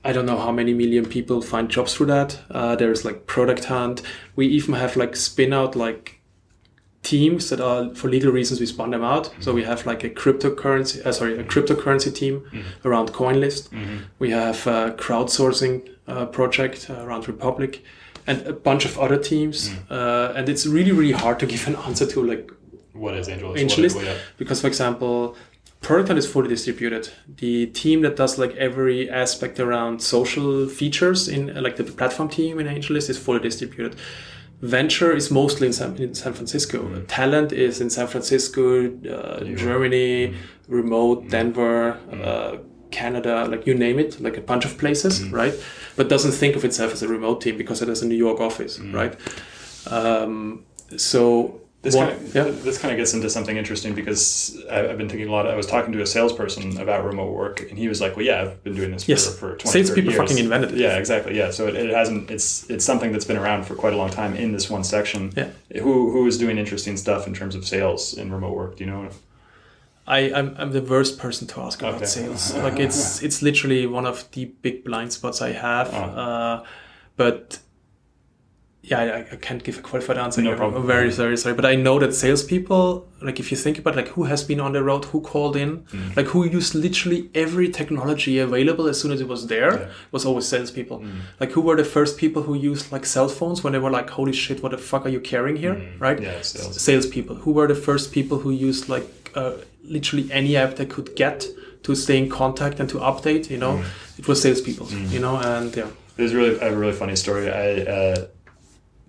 I don't know how many million people find jobs through that. Uh, there's like product hunt. We even have like spin out like teams that are for legal reasons we spun them out. So we have like a cryptocurrency, uh, sorry, a cryptocurrency team around CoinList. We have a crowdsourcing uh, project uh, around Republic, and a bunch of other teams. Uh, and it's really really hard to give an answer to like What is AngelList? AngelList What, what, because for example product hunt is fully distributed the team that does like every aspect around social features in like the platform team in AngelList is fully distributed venture is mostly in San, in San Francisco. Mm-hmm. talent is in San Francisco uh, Germany Mm-hmm. remote Denver uh, Canada like you name it like a bunch of places Mm-hmm. right? But doesn't think of itself as a remote team because it has a New York office right? Um, so This one- kind of yeah. this kind of gets into something interesting because I've been thinking a lot. Of, I was talking to a salesperson about remote work, and he was like, "Well, yeah, I've been doing this for, Yes. for 20, Salespeople 30 years." fucking invented it. Yeah, exactly. Yeah, so it, it hasn't. It's it's something that's been around for quite a long time in this one section. Yeah. Who who is doing interesting stuff in terms of sales in remote work? Do you know? I, I'm, I'm the worst person to ask about Okay. sales. [LAUGHS] Like it's it's literally one of the big blind spots I have. Oh. Uh, but yeah, I, I can't give a qualified answer. No here. problem. I'm very very sorry. But I know that salespeople, like if you think about like who has been on the road, who called in, Mm. like who used literally every technology available as soon as it was there, Yeah. Mm. was always salespeople. Like who were the first people who used like cell phones when they were like, holy shit, what the fuck are you carrying here, right? Mm. Yeah, sales. salespeople who were the first people who used like uh, literally any app they could get to stay in contact and to update you know it was salespeople you know and yeah There's really a really funny story. I uh,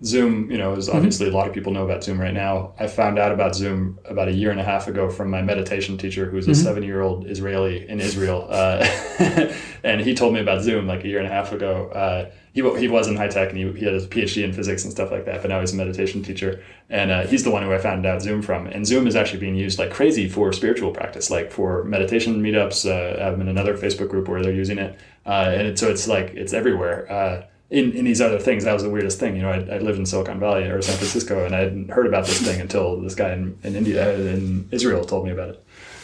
Zoom, you know, is obviously a lot of people know about Zoom right now. I found out about Zoom about a year and a half ago from my meditation teacher, who's a seven-year-old Israeli in Israel, uh, [LAUGHS] and he told me about Zoom like a year and a half ago. Uh, he he was in high tech and he, he had his PhD in physics and stuff like that, but now he's a meditation teacher, and uh, he's the one who I found out Zoom from. And Zoom is actually being used like crazy for spiritual practice, like for meditation meetups. Uh, I'm in another Facebook group where they're using it, uh, and it, so it's like it's everywhere. In, in these other things, that was the weirdest thing. You know, I, I lived in Silicon Valley or San Francisco, and I hadn't heard about this thing until this guy in, in India, in Israel, told me about it.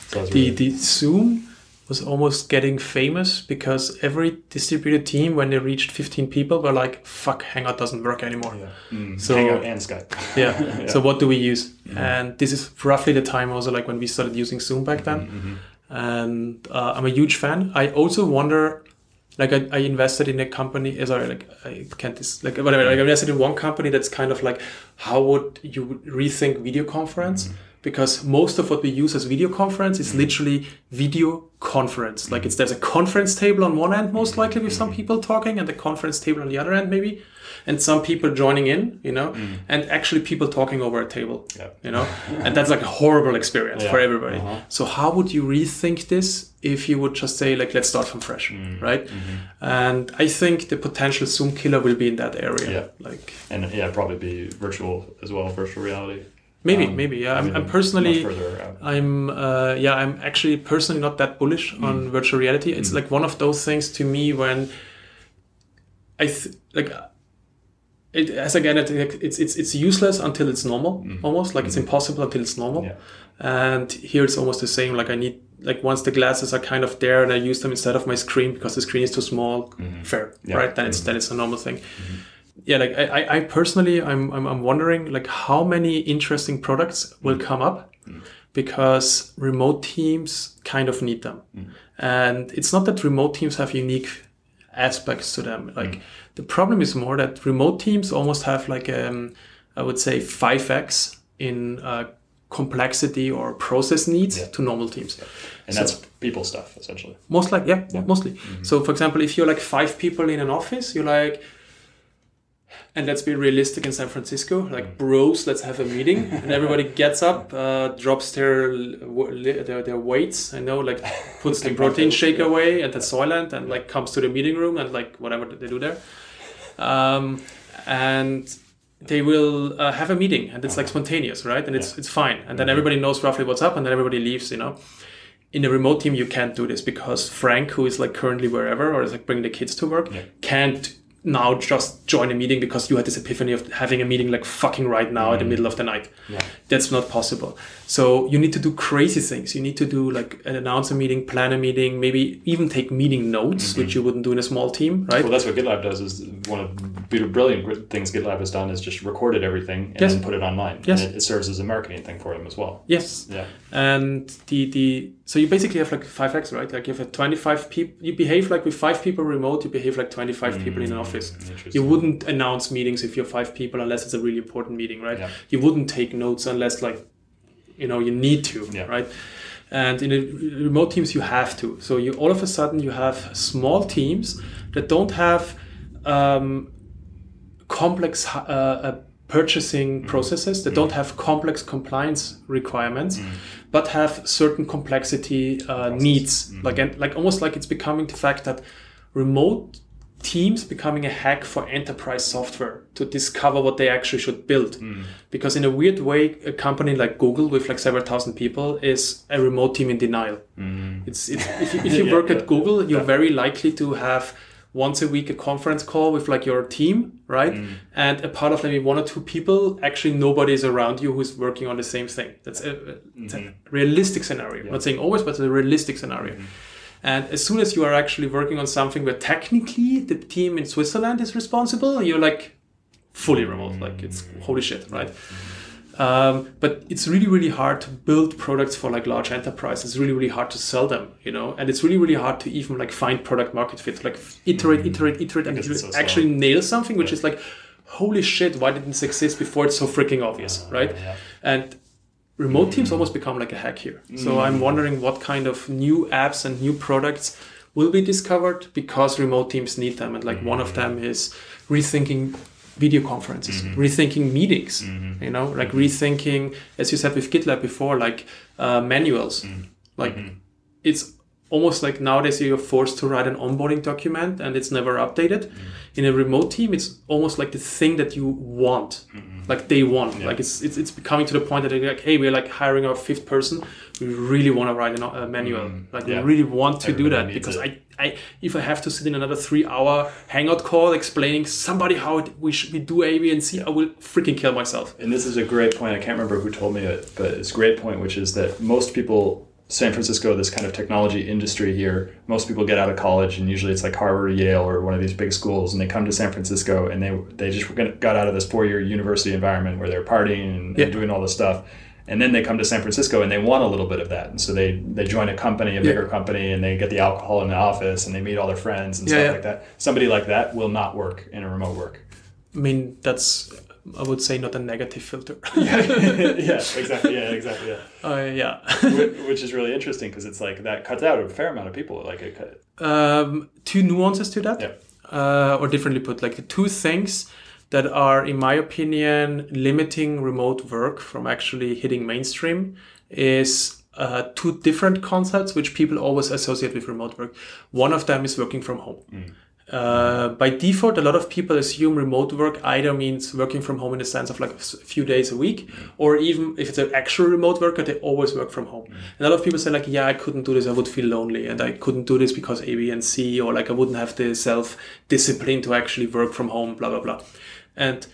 So I the really, the zoom was almost getting famous because every distributed team when they reached 15 people were like fuck hangout doesn't work anymore yeah. Mm, So- Hangout and Skype. [LAUGHS] [LAUGHS] yeah. So what do we use? And this is roughly the time also like when we started using Zoom back then. And uh, I'm a huge fan. I also wonder, like I, I invested in a company. uh, Sorry, like I can't dis- like whatever. Like I invested in one company that's kind of like how would you rethink video conference? Because most of what we use as video conference is literally video conference. Like it's there's a conference table on one end most likely with some people talking, and the conference table on the other end maybe, and some people joining in, you know, and actually people talking over a table Yeah. you know and that's like a horrible experience for everybody Uh-huh. so how would you rethink this if you would just say like let's start from fresh Mm. right and i think the potential zoom killer will be in that area Yeah. like And yeah, probably be virtual as well, virtual reality. maybe Um, maybe yeah I i'm, I'm personally i'm uh, yeah i'm actually personally not that bullish Mm. on virtual reality it's like one of those things to me when i th- like it, as again, it, it's it's it's useless until it's normal, mm-hmm. almost like it's mm-hmm. impossible until it's normal. Yeah. And here it's almost the same. Like I need like once the glasses are kind of there and I use them instead of my screen because the screen is too small, mm-hmm. fair, Yeah. right? Then it's then it's a normal thing. Yeah, like I, I- I personally, I'm, I'm I'm wondering like how many interesting products will come up because remote teams kind of need them, and it's not that remote teams have unique aspects to them. Like the problem is more that remote teams almost have like um, I would say five x in uh, complexity or process needs Yeah. to normal teams. And that's people stuff essentially. Most like yeah, mostly. So for example, if you're like five people in an office, you're like, and let's be realistic in San Francisco, like bros, let's have a meeting, [LAUGHS] and everybody gets up, uh, drops their, their their weights, I know, like puts the [LAUGHS] protein shake away at the Soylent, and like comes to the meeting room and like whatever they do there, um, and they will uh, have a meeting, and it's like spontaneous, right? And it's it's fine, and then everybody knows roughly what's up, and then everybody leaves, you know? In a remote team you can't do this because Frank, who is like currently wherever or is like bringing the kids to work, can't now just join a meeting because you had this epiphany of having a meeting like fucking right now at the mm. middle of the night. Yeah. That's not possible. So you need to do crazy things. You need to do like an announce a meeting, plan a meeting, maybe even take meeting notes, mm-hmm. which you wouldn't do in a small team, right? Well, that's what GitLab does. Is one of the brilliant things GitLab has done is just recorded everything and Yes. then put it online. Yes. And it, it serves as a marketing thing for them as well. yes. Yeah. And the the so you basically have like 5x right? Like you have a 25 people you behave like with five people remote you behave like 25 people in an office. You wouldn't announce meetings if you're five people unless it's a really important meeting right? Yeah. you wouldn't take notes unless like you know you need to Yeah. right? And in a, remote teams you have to. So you all of a sudden you have small teams that don't have um, complex uh, uh, purchasing mm-hmm. processes that mm-hmm. don't have complex compliance requirements mm-hmm. but have certain complexity uh, needs. Like and like almost like it's becoming the fact that remote teams becoming a hack for enterprise software to discover what they actually should build. Because in a weird way a company like google with like several thousand people is a remote team in denial. It's, it's if you, if [LAUGHS] you Yeah, work yeah, at google you're very likely to have once a week a conference call with like your team, right? Mm. And a part of maybe one or two people, actually nobody is around you who's working on the same thing. That's a, a Mm-hmm. realistic scenario. I'm not saying always, but it's a realistic scenario. Mm-hmm. And as soon as you are actually working on something where technically the team in Switzerland is responsible, you're like fully remote. Like it's Mm-hmm. holy shit, right? Um, but it's really, really hard to build products for like large enterprises. It's really, really hard to sell them, you know, and it's really, really hard to even like find product market fit, like iterate, mm-hmm. iterate, iterate, and so slow. actually nail something, which is like, holy shit, why didn't this exist before? It's so freaking obvious, right? yeah. And remote teams mm-hmm. almost become like a hack here. So mm-hmm. I'm wondering what kind of new apps and new products will be discovered because remote teams need them. And like one of them is rethinking video conferences, rethinking meetings, you know, like rethinking, as you said with GitLab before, like uh, manuals. Like it's almost like nowadays you're forced to write an onboarding document and it's never updated. In a remote team, it's almost like the thing that you want, like day one. Like it's, it's it's becoming to the point that they're like, hey, we're like hiring our fifth person. We really want to write a uh, manual. Like Yeah. we really want to do that because it. I, I if I have to sit in another three hour hangout call explaining somebody how it, we should we do A, B, and C, I will freaking kill myself. And this is a great point. I can't remember who told me it, but it's a great point, which is that most people, San Francisco, this kind of technology industry here, most people get out of college, and usually it's like Harvard or Yale or one of these big schools, and they come to San Francisco, and they they just got out of this four year university environment where they're partying and, Yeah. and doing all this stuff. And then they come to San Francisco and they want a little bit of that. And so they, they join a company, a bigger company, and they get the alcohol in the office and they meet all their friends and Yeah, stuff yeah. like that. Somebody like that will not work in a remote work. I mean, that's I would say not a negative filter. [LAUGHS] [LAUGHS] yeah, exactly. Yeah, exactly. Yeah. uh, yeah. Wh- [LAUGHS] which is really interesting because it's like that cuts out a fair amount of people. Like it cut, um, two nuances to that, Yeah. uh, or differently put, like the two things that are, in my opinion, limiting remote work from actually hitting mainstream is uh, two different concepts which people always associate with remote work. One of them is working from home. Uh, by default, a lot of people assume remote work either means working from home in the sense of like a few days a week, or even if it's an actual remote worker, they always work from home. And a lot of people say like, yeah, I couldn't do this, I would feel lonely, and I couldn't do this because A, B, and C, or like I wouldn't have the self discipline to actually work from home, blah blah blah. And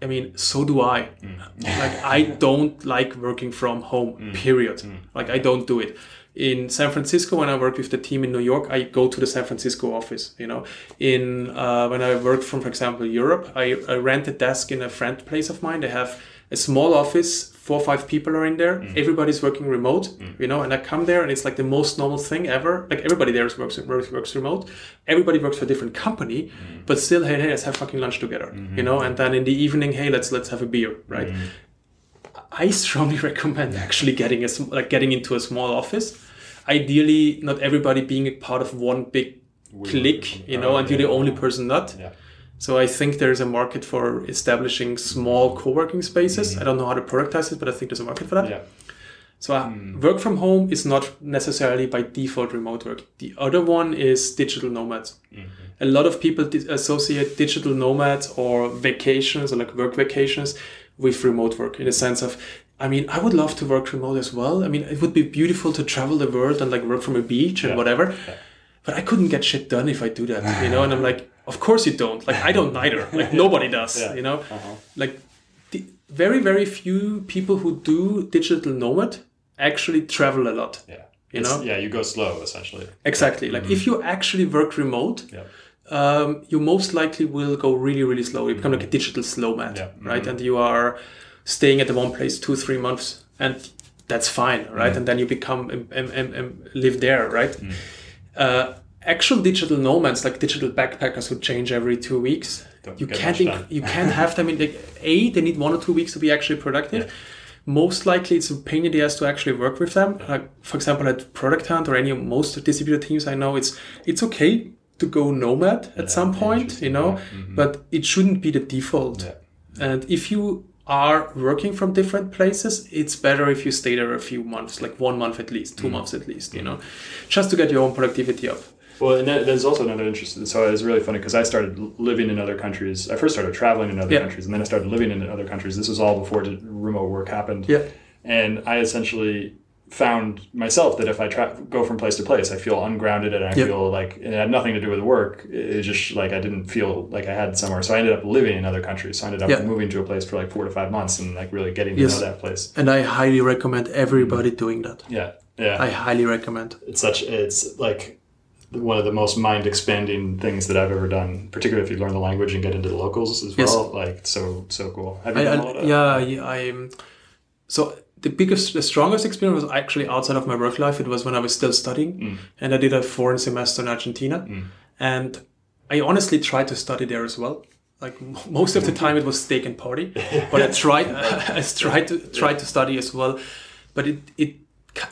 I mean, so do I. Mm. like, I don't like working from home, mm. period. Mm. Like, I don't do it. In San Francisco, when I work with the team in New York, I go to the San Francisco office. You know, in uh, when I work from, for example, Europe, I, I rent a desk in a friend place of mine. They have a small office, four or five people are in there. Everybody's working remote, you know, and I come there and it's like the most normal thing ever. Like everybody there is works works, works remote. Everybody works for a different company, but still, hey, hey, let's have fucking lunch together, you know. And then in the evening, hey, let's let's have a beer, right? I strongly [LAUGHS] recommend actually getting a like getting into a small office. Ideally, not everybody being a part of one big clique, you know, Oh, and you're the only person not. Yeah. So I think there's a market for establishing small co-working spaces. Mm-hmm. I don't know how to productize it, but I think there's a market for that. Yeah. So uh, hmm. work from home is not necessarily by default remote work. The other one is digital nomads. Mm-hmm. A lot of people di- associate digital nomads or vacations or like work vacations with remote work in the sense of, I mean, I would love to work remote as well. I mean, it would be beautiful to travel the world and like work from a beach and Yeah. whatever. But I couldn't get shit done if I do that, you know. And I'm like, of course you don't. Like I don't neither. [LAUGHS] Like nobody does, Yeah. you know. Uh-huh. Like the very very few people who do digital nomad actually travel a lot. Yeah. You It's- know? Yeah, you go slow essentially. Exactly. Like if you actually work remote, Yeah. um, you most likely will go really really slow. You become like a digital slow man, Yeah. right? And you are staying at the one place two three months, and that's fine, right? And then you become um, um, um, live there, right? Uh, actual digital nomads, like digital backpackers who change every two weeks, Don't you can't inc- you can't have them in like a they need one or two weeks to be actually productive. Most likely, it's a pain in the ass to actually work with them. Like for example, at Product Hunt or any of most distributed teams I know, it's it's okay to go nomad at some point, you know, yeah. Mhm. but it shouldn't be the default. Yeah. And if you are working from different places, it's better if you stay there a few months, like one month at least, two Mm-hmm. months at least, you know, just to get your own productivity up. Well, and that, there's also another interest. So it's really funny because I started living in other countries. I first started traveling in other Yeah. countries, and then I started living in other countries. This was all before remote work happened. Yeah. And I essentially found myself that if I tra- go from place to place, I feel ungrounded and I Yep. feel like it had nothing to do with the work. It just like I didn't feel like I had somewhere. So I ended up living in other countries. So I ended up Yeah. moving to a place for like four to five months and like really getting to Yes. know that place. And I highly recommend everybody doing that. Yeah. Yeah. I highly recommend. it's such it's like one of the most mind expanding things that I've ever done, particularly if you learn the language and get into the locals as Yes. well. Like so so cool. Have you I, done I- all that? yeah, yeah, I'm. So the biggest, the strongest experience was actually outside of my work life. It was when I was still studying, Mm. and I did a foreign semester in Argentina, and I honestly tried to study there as well. Like [LAUGHS] most of the time, it was steak and party, but I [LAUGHS] tried, [LAUGHS] I tried to tried to study as well, but it it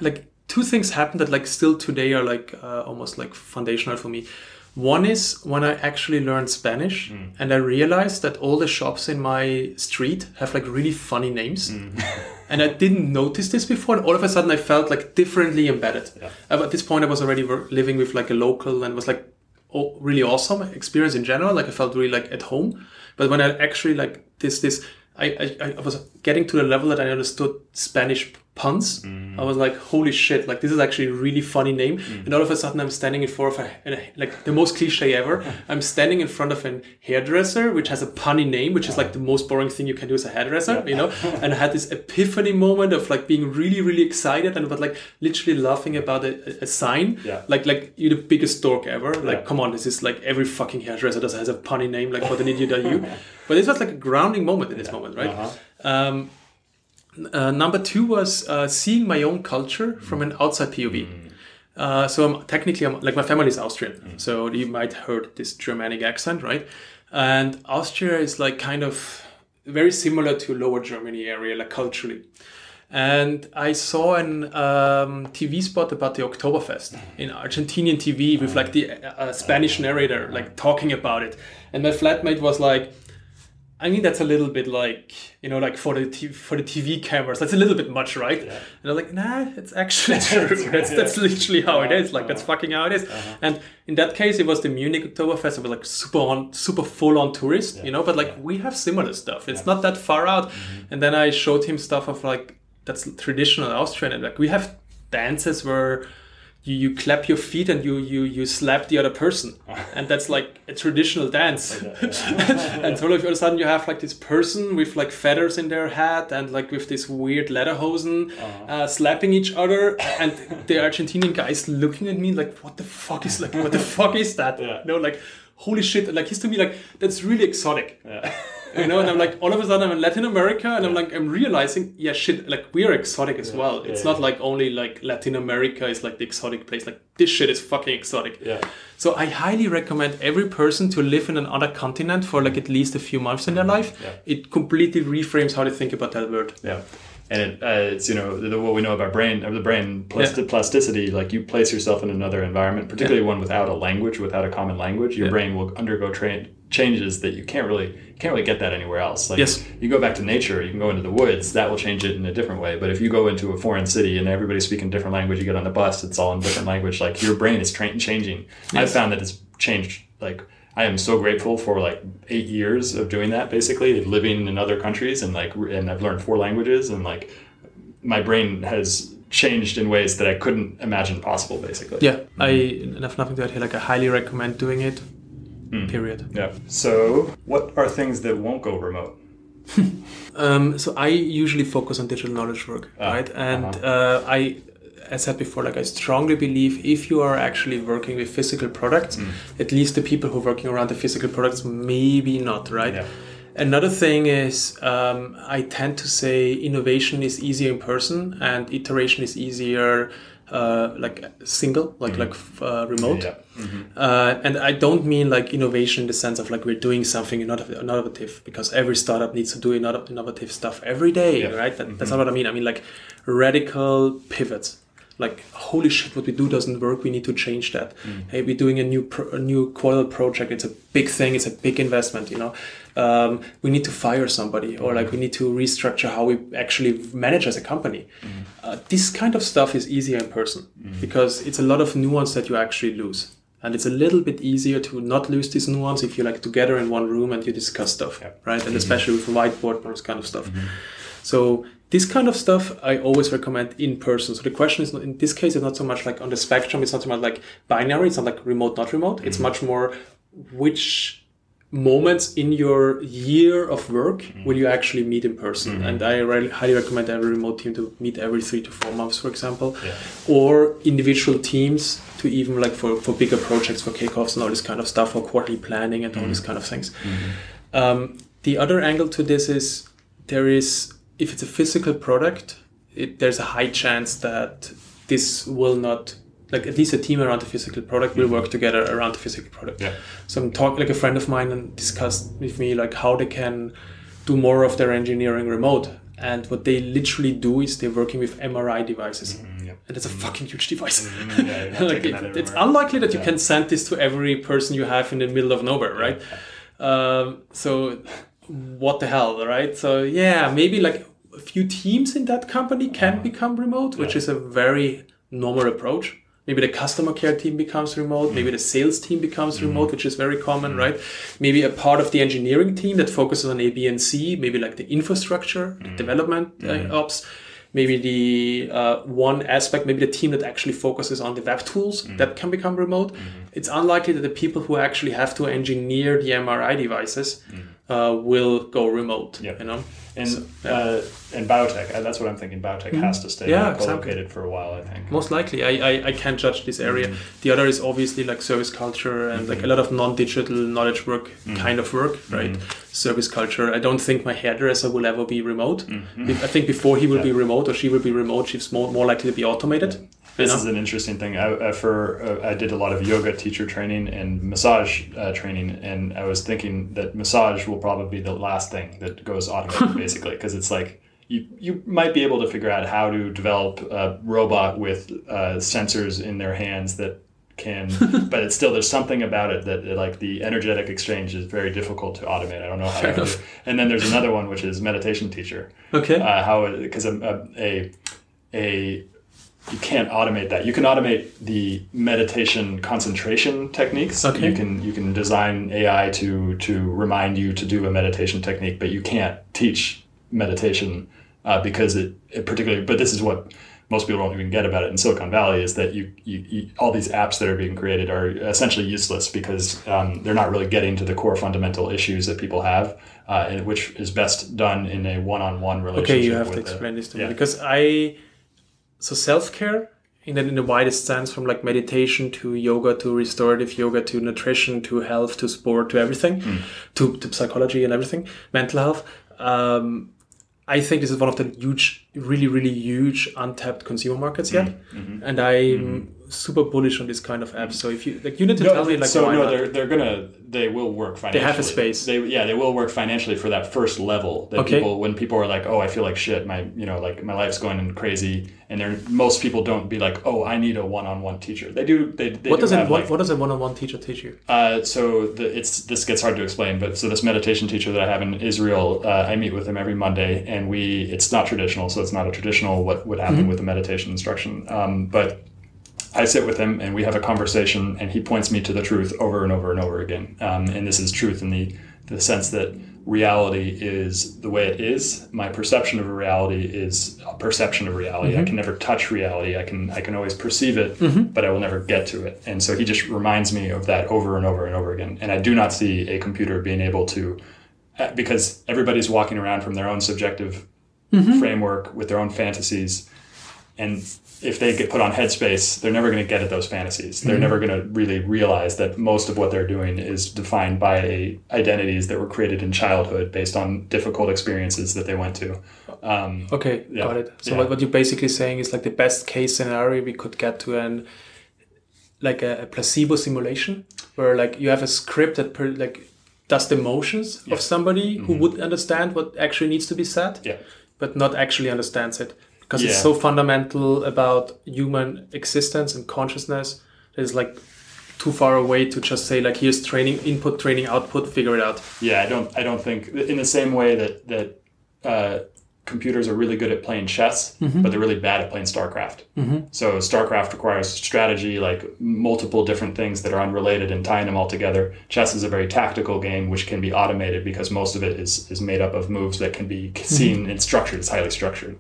like two things happened that like still today are like uh, almost like foundational for me. One is when I actually learned Spanish and I realized that all the shops in my street have like really funny names. [LAUGHS] and I didn't notice this before. And all of a sudden I felt like differently embedded. Yeah. At this point, I was already living with like a local and was like oh, really awesome experience in general. Like I felt really like at home. But when I actually like this, this, I, I, I was getting to the level that I understood Spanish puns. I was like, holy shit, like this is actually a really funny name. And all of a sudden I'm standing in front of a, like the most cliche ever. [LAUGHS] I'm standing in front of an hairdresser, which has a punny name, which is like the most boring thing you can do as a hairdresser, you know? [LAUGHS] and I had this epiphany moment of like being really, really excited and but like literally laughing about a, a- a sign. Yeah. Like, like you're the biggest dork ever. Like, Yeah. come on, this is like every fucking hairdresser does has a punny name. Like, what an idiot are you? But this was like a grounding moment in this moment, right? Uh-huh. Um, uh, number two was uh, seeing my own culture from an outside POV. Uh, so I'm technically I'm, like my family is Austrian, so you might heard this Germanic accent, right? And Austria is like kind of very similar to Lower Germany area, like culturally. And I saw an um, TV spot about the Oktoberfest in Argentinian TV with like the uh, Spanish narrator like talking about it, and my flatmate was like, I mean, that's a little bit like you know, like for the t- for the TV cameras, that's a little bit much, right? And I'm like, nah, it's actually [LAUGHS] true. that's that's literally how it is. Like that's uh-huh. fucking how it is. Uh-huh. And in that case, it was the Munich Oktoberfest. It was like super on, super full on tourist, you know. But like we have similar stuff. It's not that far out. Mm-hmm. And then I showed him stuff of like that's traditional Austrian, and like we have dances where you, you clap your feet and you you you slap the other person, [LAUGHS] and that's like a traditional dance. [LAUGHS] and so all of a sudden you have like this person with like feathers in their hat and like with this weird lederhosen uh, slapping each other, and the Argentinian guys looking at me like, what the fuck is like, what the fuck is that? Yeah. You know, like holy shit! Like he's to me like that's really exotic [LAUGHS] you know and i'm like all of a sudden i'm in latin america and i'm like i'm realizing yeah shit like we're exotic as well. It's not like only like latin america is like the exotic place. Like this shit is fucking exotic. Yeah. so i highly recommend every person to live in another continent for like at least a few months in their life. Yeah. it completely reframes how they think about that word. Yeah, and it, uh, it's you know the, what we know about brain of the brain plasti- Yeah. plasticity. Like you place yourself in another environment, particularly one without a language, without a common language, your Yeah. brain will undergo tra- changes that you can't really can't really get that anywhere else. Like Yes. you go back to nature, you can go into the woods, that will change it in a different way. But if you go into a foreign city and everybody's speaking different language, you get on the bus, it's all in different language. Like your brain is tra- changing. I've found that it's changed. Like I am so grateful for like eight years of doing that, basically living in other countries and like, and I've learned four languages and like my brain has changed in ways that I couldn't imagine possible, basically. yeah i have nothing to add here like i highly recommend doing it period Yeah. So, what are things that won't go remote? [LAUGHS] Um, so I usually focus on digital knowledge work, Ah, right? And uh-huh. uh, I, I said before, like I strongly believe if you are actually working with physical products, Mm. at least the people who are working around the physical products, maybe not, right? Yeah. Another thing is um, I tend to say innovation is easier in person and iteration is easier. Uh, like single, like like uh, remote, Mm-hmm. Uh, and I don't mean like innovation in the sense of like we're doing something innovative because every startup needs to do innovative stuff every day, Yeah. Mm-hmm. right? That's not what I mean. I mean like radical pivots. Like holy shit, what we do doesn't work. We need to change that. Mm. Hey, we're doing a new pro- a new qual project. It's a big thing. It's a big investment. You know, um, we need to fire somebody or like we need to restructure how we actually manage as a company. Uh, this kind of stuff is easier in person because it's a lot of nuance that you actually lose. And it's a little bit easier to not lose this nuance if you're like together in one room and you discuss stuff, Yeah. right? And especially with whiteboard and this kind of stuff. So this kind of stuff I always recommend in person. So the question is, not, in this case, it's not so much like on the spectrum. It's not so much like binary. It's not like remote, not remote. It's mm-hmm. much more which moments in your year of work mm-hmm. will you actually meet in person. Mm-hmm. And I really highly recommend every remote team to meet every three to four months, for example, Yeah. or individual teams to even like for, for bigger projects, for kickoffs and all this kind of stuff, for quarterly planning and all these kind of things. Um, the other angle to this is there is if it's a physical product, it, there's a high chance that this will not like at least a team around the physical product will work together around the physical product. Yeah. So I'm talking like a friend of mine and discussed with me like how they can do more of their engineering remote. And what they literally do is they're working with MRI devices. Yeah. And it's a fucking huge device. Mm-hmm. [LAUGHS] Yeah, like it- it's unlikely that you can send this to every person you have in the middle of nowhere, right? Um, so what the hell, right? So yeah, maybe like a few teams in that company can become remote, which Uh-huh. Yeah. is a very normal approach. Maybe the customer care team becomes remote. Maybe the sales team becomes Mm-hmm. remote, which is very common, right? Maybe a part of the engineering team that focuses on A, B, and C. Maybe like the infrastructure, the Mm-hmm. development uh, ops. Maybe the uh, one aspect, maybe the team that actually focuses on the web tools Mm-hmm. that can become remote. It's unlikely that the people who actually have to engineer the MRI devices uh, will go remote. Mm-hmm. You know. And So, yeah. Mm-hmm. uh, and biotech, uh, that's what I'm thinking. Biotech has to stay Yeah, co-located exactly. for a while, I think. Most likely, I, I, I can't judge this area. Mm-hmm. The other is obviously like service culture and like a lot of non-digital knowledge work Mm-hmm. kind of work, right? Service culture. I don't think my hairdresser will ever be remote. Mm-hmm. I think before he will be remote or she will be remote, she's more, more likely to be automated. You This know? is an interesting thing. I, I for uh, I did a lot of yoga teacher training and massage uh, training, and I was thinking that massage will probably be the last thing that goes automated, [LAUGHS] basically, because it's like you you might be able to figure out how to develop a robot with uh, sensors in their hands that can, [LAUGHS] but it's still there's something about it that like the energetic exchange is very difficult to automate. I don't know how. Fair to do. enough. And then there's another one which is meditation teacher Okay. uh, how because a, a a you can't automate that. You can automate the meditation concentration techniques. Okay. You can you can design AI to to remind you to do a meditation technique, but you can't teach meditation uh, because it, it particularly. But this is what most people don't even get about it in Silicon Valley is that you, you, you all these apps that are being created are essentially useless because um, they're not really getting to the core fundamental issues that people have, uh, and which is best done in a one-on-one relationship. Okay, you have to with a- explain this to yeah. me because I so self care in the, in the widest sense, from like meditation to yoga to restorative yoga to nutrition to health to sport to everything, Hmm. to, to psychology and everything, mental health. Um, I think this is one of the huge, really, really huge untapped consumer markets yet, Mm-hmm. and I'm super bullish on this kind of apps. So if you like, you need to No, tell me like so no, not. they're they're gonna they will work financially. They have a space. They yeah, they will work financially for that first level. That Okay. people when people are like, oh, I feel like shit. My you know like my life's going crazy, and they're most people don't be like, oh, I need a one-on-one teacher. They do. They, they what do does a have, what, like, what does a one-on-one teacher teach you? uh, so the, it's this gets hard to explain, but so this meditation teacher that I have in Israel, uh, I meet with him every Monday, and we it's not traditional, so it's not a traditional what would happen with a meditation instruction, um, but. I sit with him and we have a conversation, and he points me to the truth over and over and over again. Um, and this is truth in the the sense that reality is the way it is. My perception of reality is a perception of reality. I can never touch reality. I can I can always perceive it, but I will never get to it. And so he just reminds me of that over and over and over again. And I do not see a computer being able to, uh, because everybody's walking around from their own subjective framework with their own fantasies, and if they get put on headspace, they're never going to get at those fantasies. They're never going to really realize that most of what they're doing is defined by identities that were created in childhood based on difficult experiences that they went to. Um, Okay, Yeah, got it. So yeah. what, what you're basically saying is like the best case scenario we could get to an like a, a placebo simulation where like you have a script that per, like does the motions of somebody who would understand what actually needs to be said, Mm-hmm. yeah. but not actually understands it because it's so fundamental about human existence and consciousness that it's like too far away to just say like here's training input training output figure it out Yeah, I don't. I don't think in the same way that that uh, computers are really good at playing chess, mm-hmm. but they're really bad at playing StarCraft. Mm-hmm. So StarCraft requires strategy, like multiple different things that are unrelated, and tying them all together. Chess is a very tactical game, which can be automated because most of it is is made up of moves that can be mm-hmm. seen and structured. It's highly structured,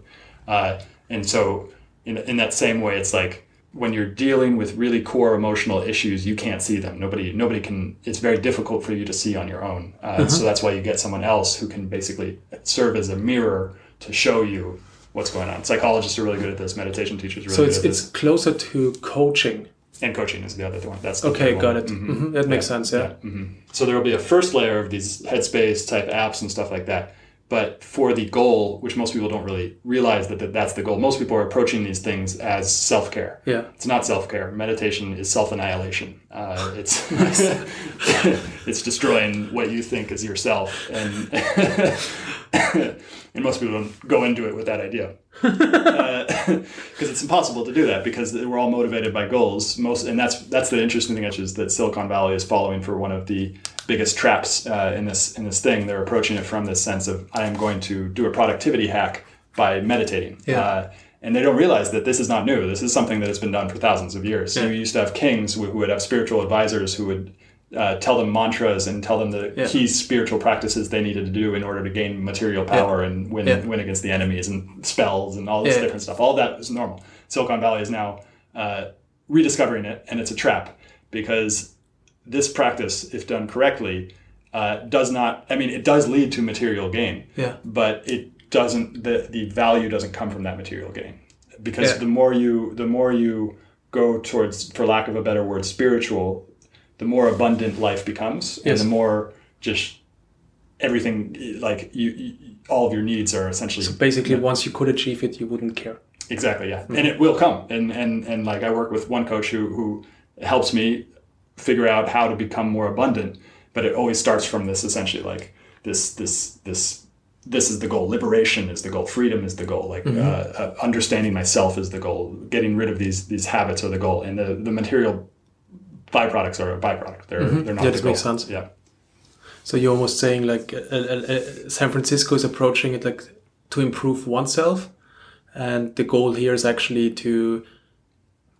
uh, and so in in that same way, it's like when you're dealing with really core emotional issues, you can't see them. Nobody, nobody can. It's very difficult for you to see on your own. Uh, So that's why you get someone else who can basically serve as a mirror to show you what's going on. Psychologists are really good at this. Meditation teachers are really so it's it's this. closer to coaching And coaching is the other one. That's okay got one. it Mhm, that makes sense yeah. hmm So there will be a first layer of these headspace type apps and stuff like that. But for the goal, which most people don't really realize that, that that's the goal, most people are approaching these things as self care. Yeah. It's not self care. Meditation is self annihilation. Uh, [LAUGHS] it's [LAUGHS] it's destroying what you think is yourself, and [LAUGHS] and most people don't go into it with that idea because it's impossible to do that because we're all motivated by goals. Most, and that's that's the interesting thing which is that Silicon Valley is following for one of the biggest traps uh, in this in this thing. They're approaching it from this sense of I am going to do a productivity hack by meditating. Yeah. Uh, and they don't realize that this is not new. This is something that has been done for thousands of years. Yeah. You used to have kings who, who would have spiritual advisors who would uh, tell them mantras and tell them the Yeah. key spiritual practices they needed to do in order to gain material power and win Yeah. win against the enemies and spells and all this Yeah. different stuff. All that is normal. Silicon Valley is now uh, rediscovering it, and it's a trap because this practice, if done correctly, uh, does not. I mean, it does lead to material gain, Yeah. but it doesn't. the The value doesn't come from that material gain because Yeah. the more you the more you go towards, for lack of a better word, spiritual, the more abundant life becomes, and the more just everything like you, you all of your needs are essentially so basically once you could achieve it you wouldn't care Exactly, yeah, and it will come. And and and like I work with one coach who who helps me figure out how to become more abundant. But it always starts from this essentially like this this this this is the goal. Liberation is the goal. Freedom is the goal. Like uh, uh, understanding myself is the goal. Getting rid of these these habits are the goal. And the the material byproducts are a byproduct. They're they're not Yeah, this goal. makes sense. Yeah. so you're almost saying like uh, uh, uh, san francisco is approaching it like to improve oneself and the goal here is actually to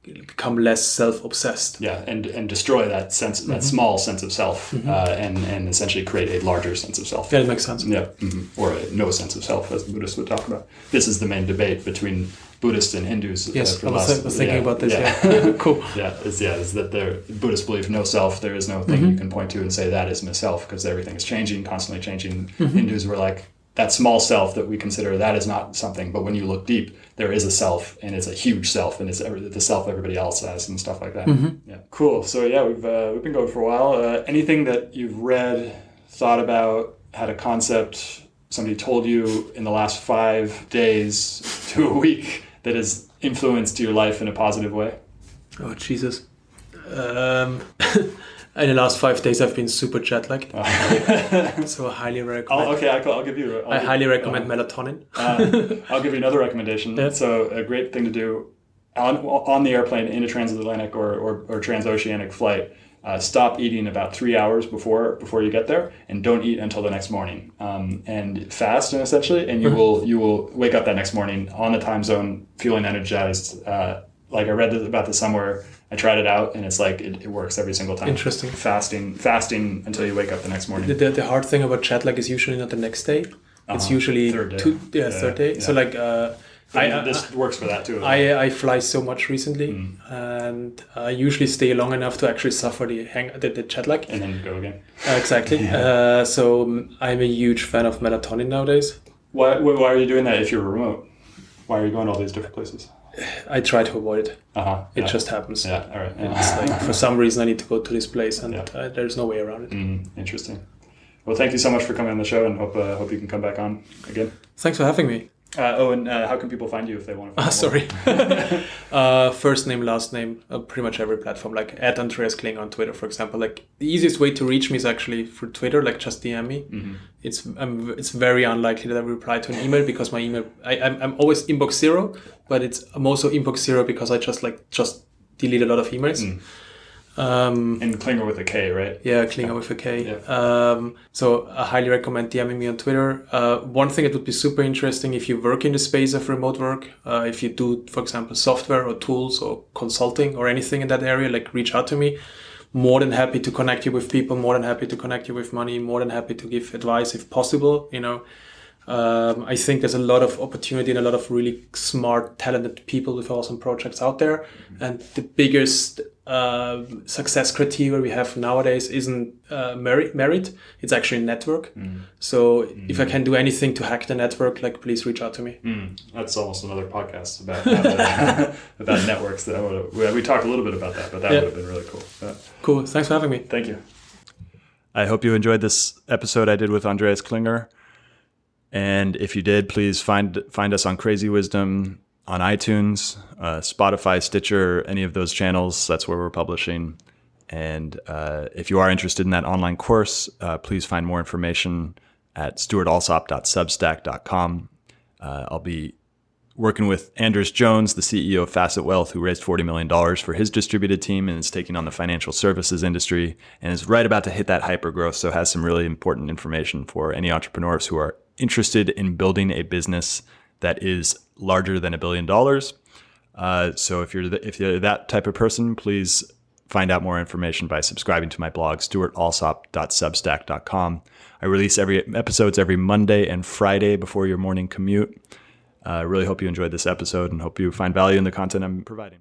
become less self-obsessed. Yeah, and and destroy that sense, that small sense of self, uh, and and essentially create a larger sense of self. Yeah, that makes sense. Yeah, mhm. or a no sense of self, as the Buddhists would talk about. This is the main debate between Buddhists and Hindus. uh, Yes, for I was, last- was thinking yeah, about this. Yeah, Yeah, [LAUGHS] cool. [LAUGHS] yeah, is yeah, is that there Buddhists believe no self. There is no thing Mm-hmm. you can point to and say that is my self because everything is changing, constantly changing. Mm-hmm. Hindus were like that small self that we consider that is not something, but when you look deep, there is a self, and it's a huge self, and it's every, the self everybody else has, and stuff like that. Mm-hmm. Yeah, cool. So yeah, we've uh, we've been going for a while. Uh, anything that you've read, thought about, had a concept, somebody told you in the last five days to a week that has influenced your life in a positive way? Oh Jesus. Um, [LAUGHS] in the last five days, I've been super jet lagged, [LAUGHS] so I highly recommend. Oh, okay, I'll, I'll give you. I'll I give- highly recommend melatonin. uh, [LAUGHS] I'll give you another recommendation. Yeah. So a great thing to do on, on the airplane in a transatlantic or, or, or transoceanic flight. Uh, stop eating about three hours before before you get there, and don't eat until the next morning. Um, and fast, and essentially, and you will you will wake up that next morning on the time zone, feeling energized. Uh, like I read about this somewhere. I tried it out, and it's like it, it works every single time. Interesting. Fasting, fasting until you wake up the next morning. The, the, the hard thing about jet lag is usually not the next day. It's Uh-huh. usually Third day. two, yeah, Yeah, third day. So like, uh, I, I, this works for that too. I I fly so much recently, Mm. and I usually stay long enough to actually suffer the hang the, the jet lag. and then go again. Uh, exactly. [LAUGHS] Uh, so um, I'm a huge fan of melatonin nowadays. Why, why why are you doing that if you're remote? Why are you going to all these different places? I try to avoid it. Uh huh. It just happens. Yeah. All right. It's like for some reason I need to go to this place, and Yeah. uh, there's no way around it. Mm, interesting. Well, thank you so much for coming on the show, and hope uh, hope you can come back on again. Thanks for having me. Uh, oh, and uh, how can people find you if they want to? Ah, Find more? sorry. [LAUGHS] [LAUGHS] uh, first name, last name, uh, pretty much every platform. Like at Andreas Klinger on Twitter, for example. Like the easiest way to reach me is actually through Twitter. Like just DM me. Mm-hmm. It's um, it's very unlikely that I reply to an email because my email I, I'm I'm always inbox zero, but it's I'm also inbox zero because I just like just delete a lot of emails. Mm. Um, And Klinger with a K, right? yeah, Klinger with a K. Yeah. Um, so I highly recommend DMing me on Twitter. Uh, one thing that would be super interesting if you work in the space of remote work, uh, if you do, for example, software or tools or consulting or anything in that area, like reach out to me. More than happy to connect you with people. More than happy to connect you with money. More than happy to give advice if possible. You know, um, I think there's a lot of opportunity and a lot of really smart, talented people with awesome projects out there. And the biggest uh, success criteria we have nowadays isn't uh, merit, merit, it's actually network. So if I can do anything to hack the network, like please reach out to me. Mm, that's almost another podcast about how the- [LAUGHS] about networks. That would we, we talked a little bit about that, but that Yeah. would have been really cool. Yeah. Cool. Thanks for having me. Thank you. I hope you enjoyed this episode I did with Andreas Klinger. And if you did, please find find us on Crazy Wisdom on iTunes, uh, Spotify, Stitcher, any of those channels. That's where we're publishing. And uh, if you are interested in that online course, uh, please find more information at stewartalsop.substack.com. Uh, I'll be working with Anders Jones, the CEO of Facet Wealth, who raised $40 million for his distributed team and is taking on the financial services industry and is right about to hit that hyper growth. So has some really important information for any entrepreneurs who are interested in building a business that is larger than a billion dollars. Uh, so if you're the, if you're that type of person, please find out more information by subscribing to my blog, stewartalsop.substack.com. I release every episodes every Monday and Friday before your morning commute. I uh, really hope you enjoyed this episode and hope you find value in the content I'm providing.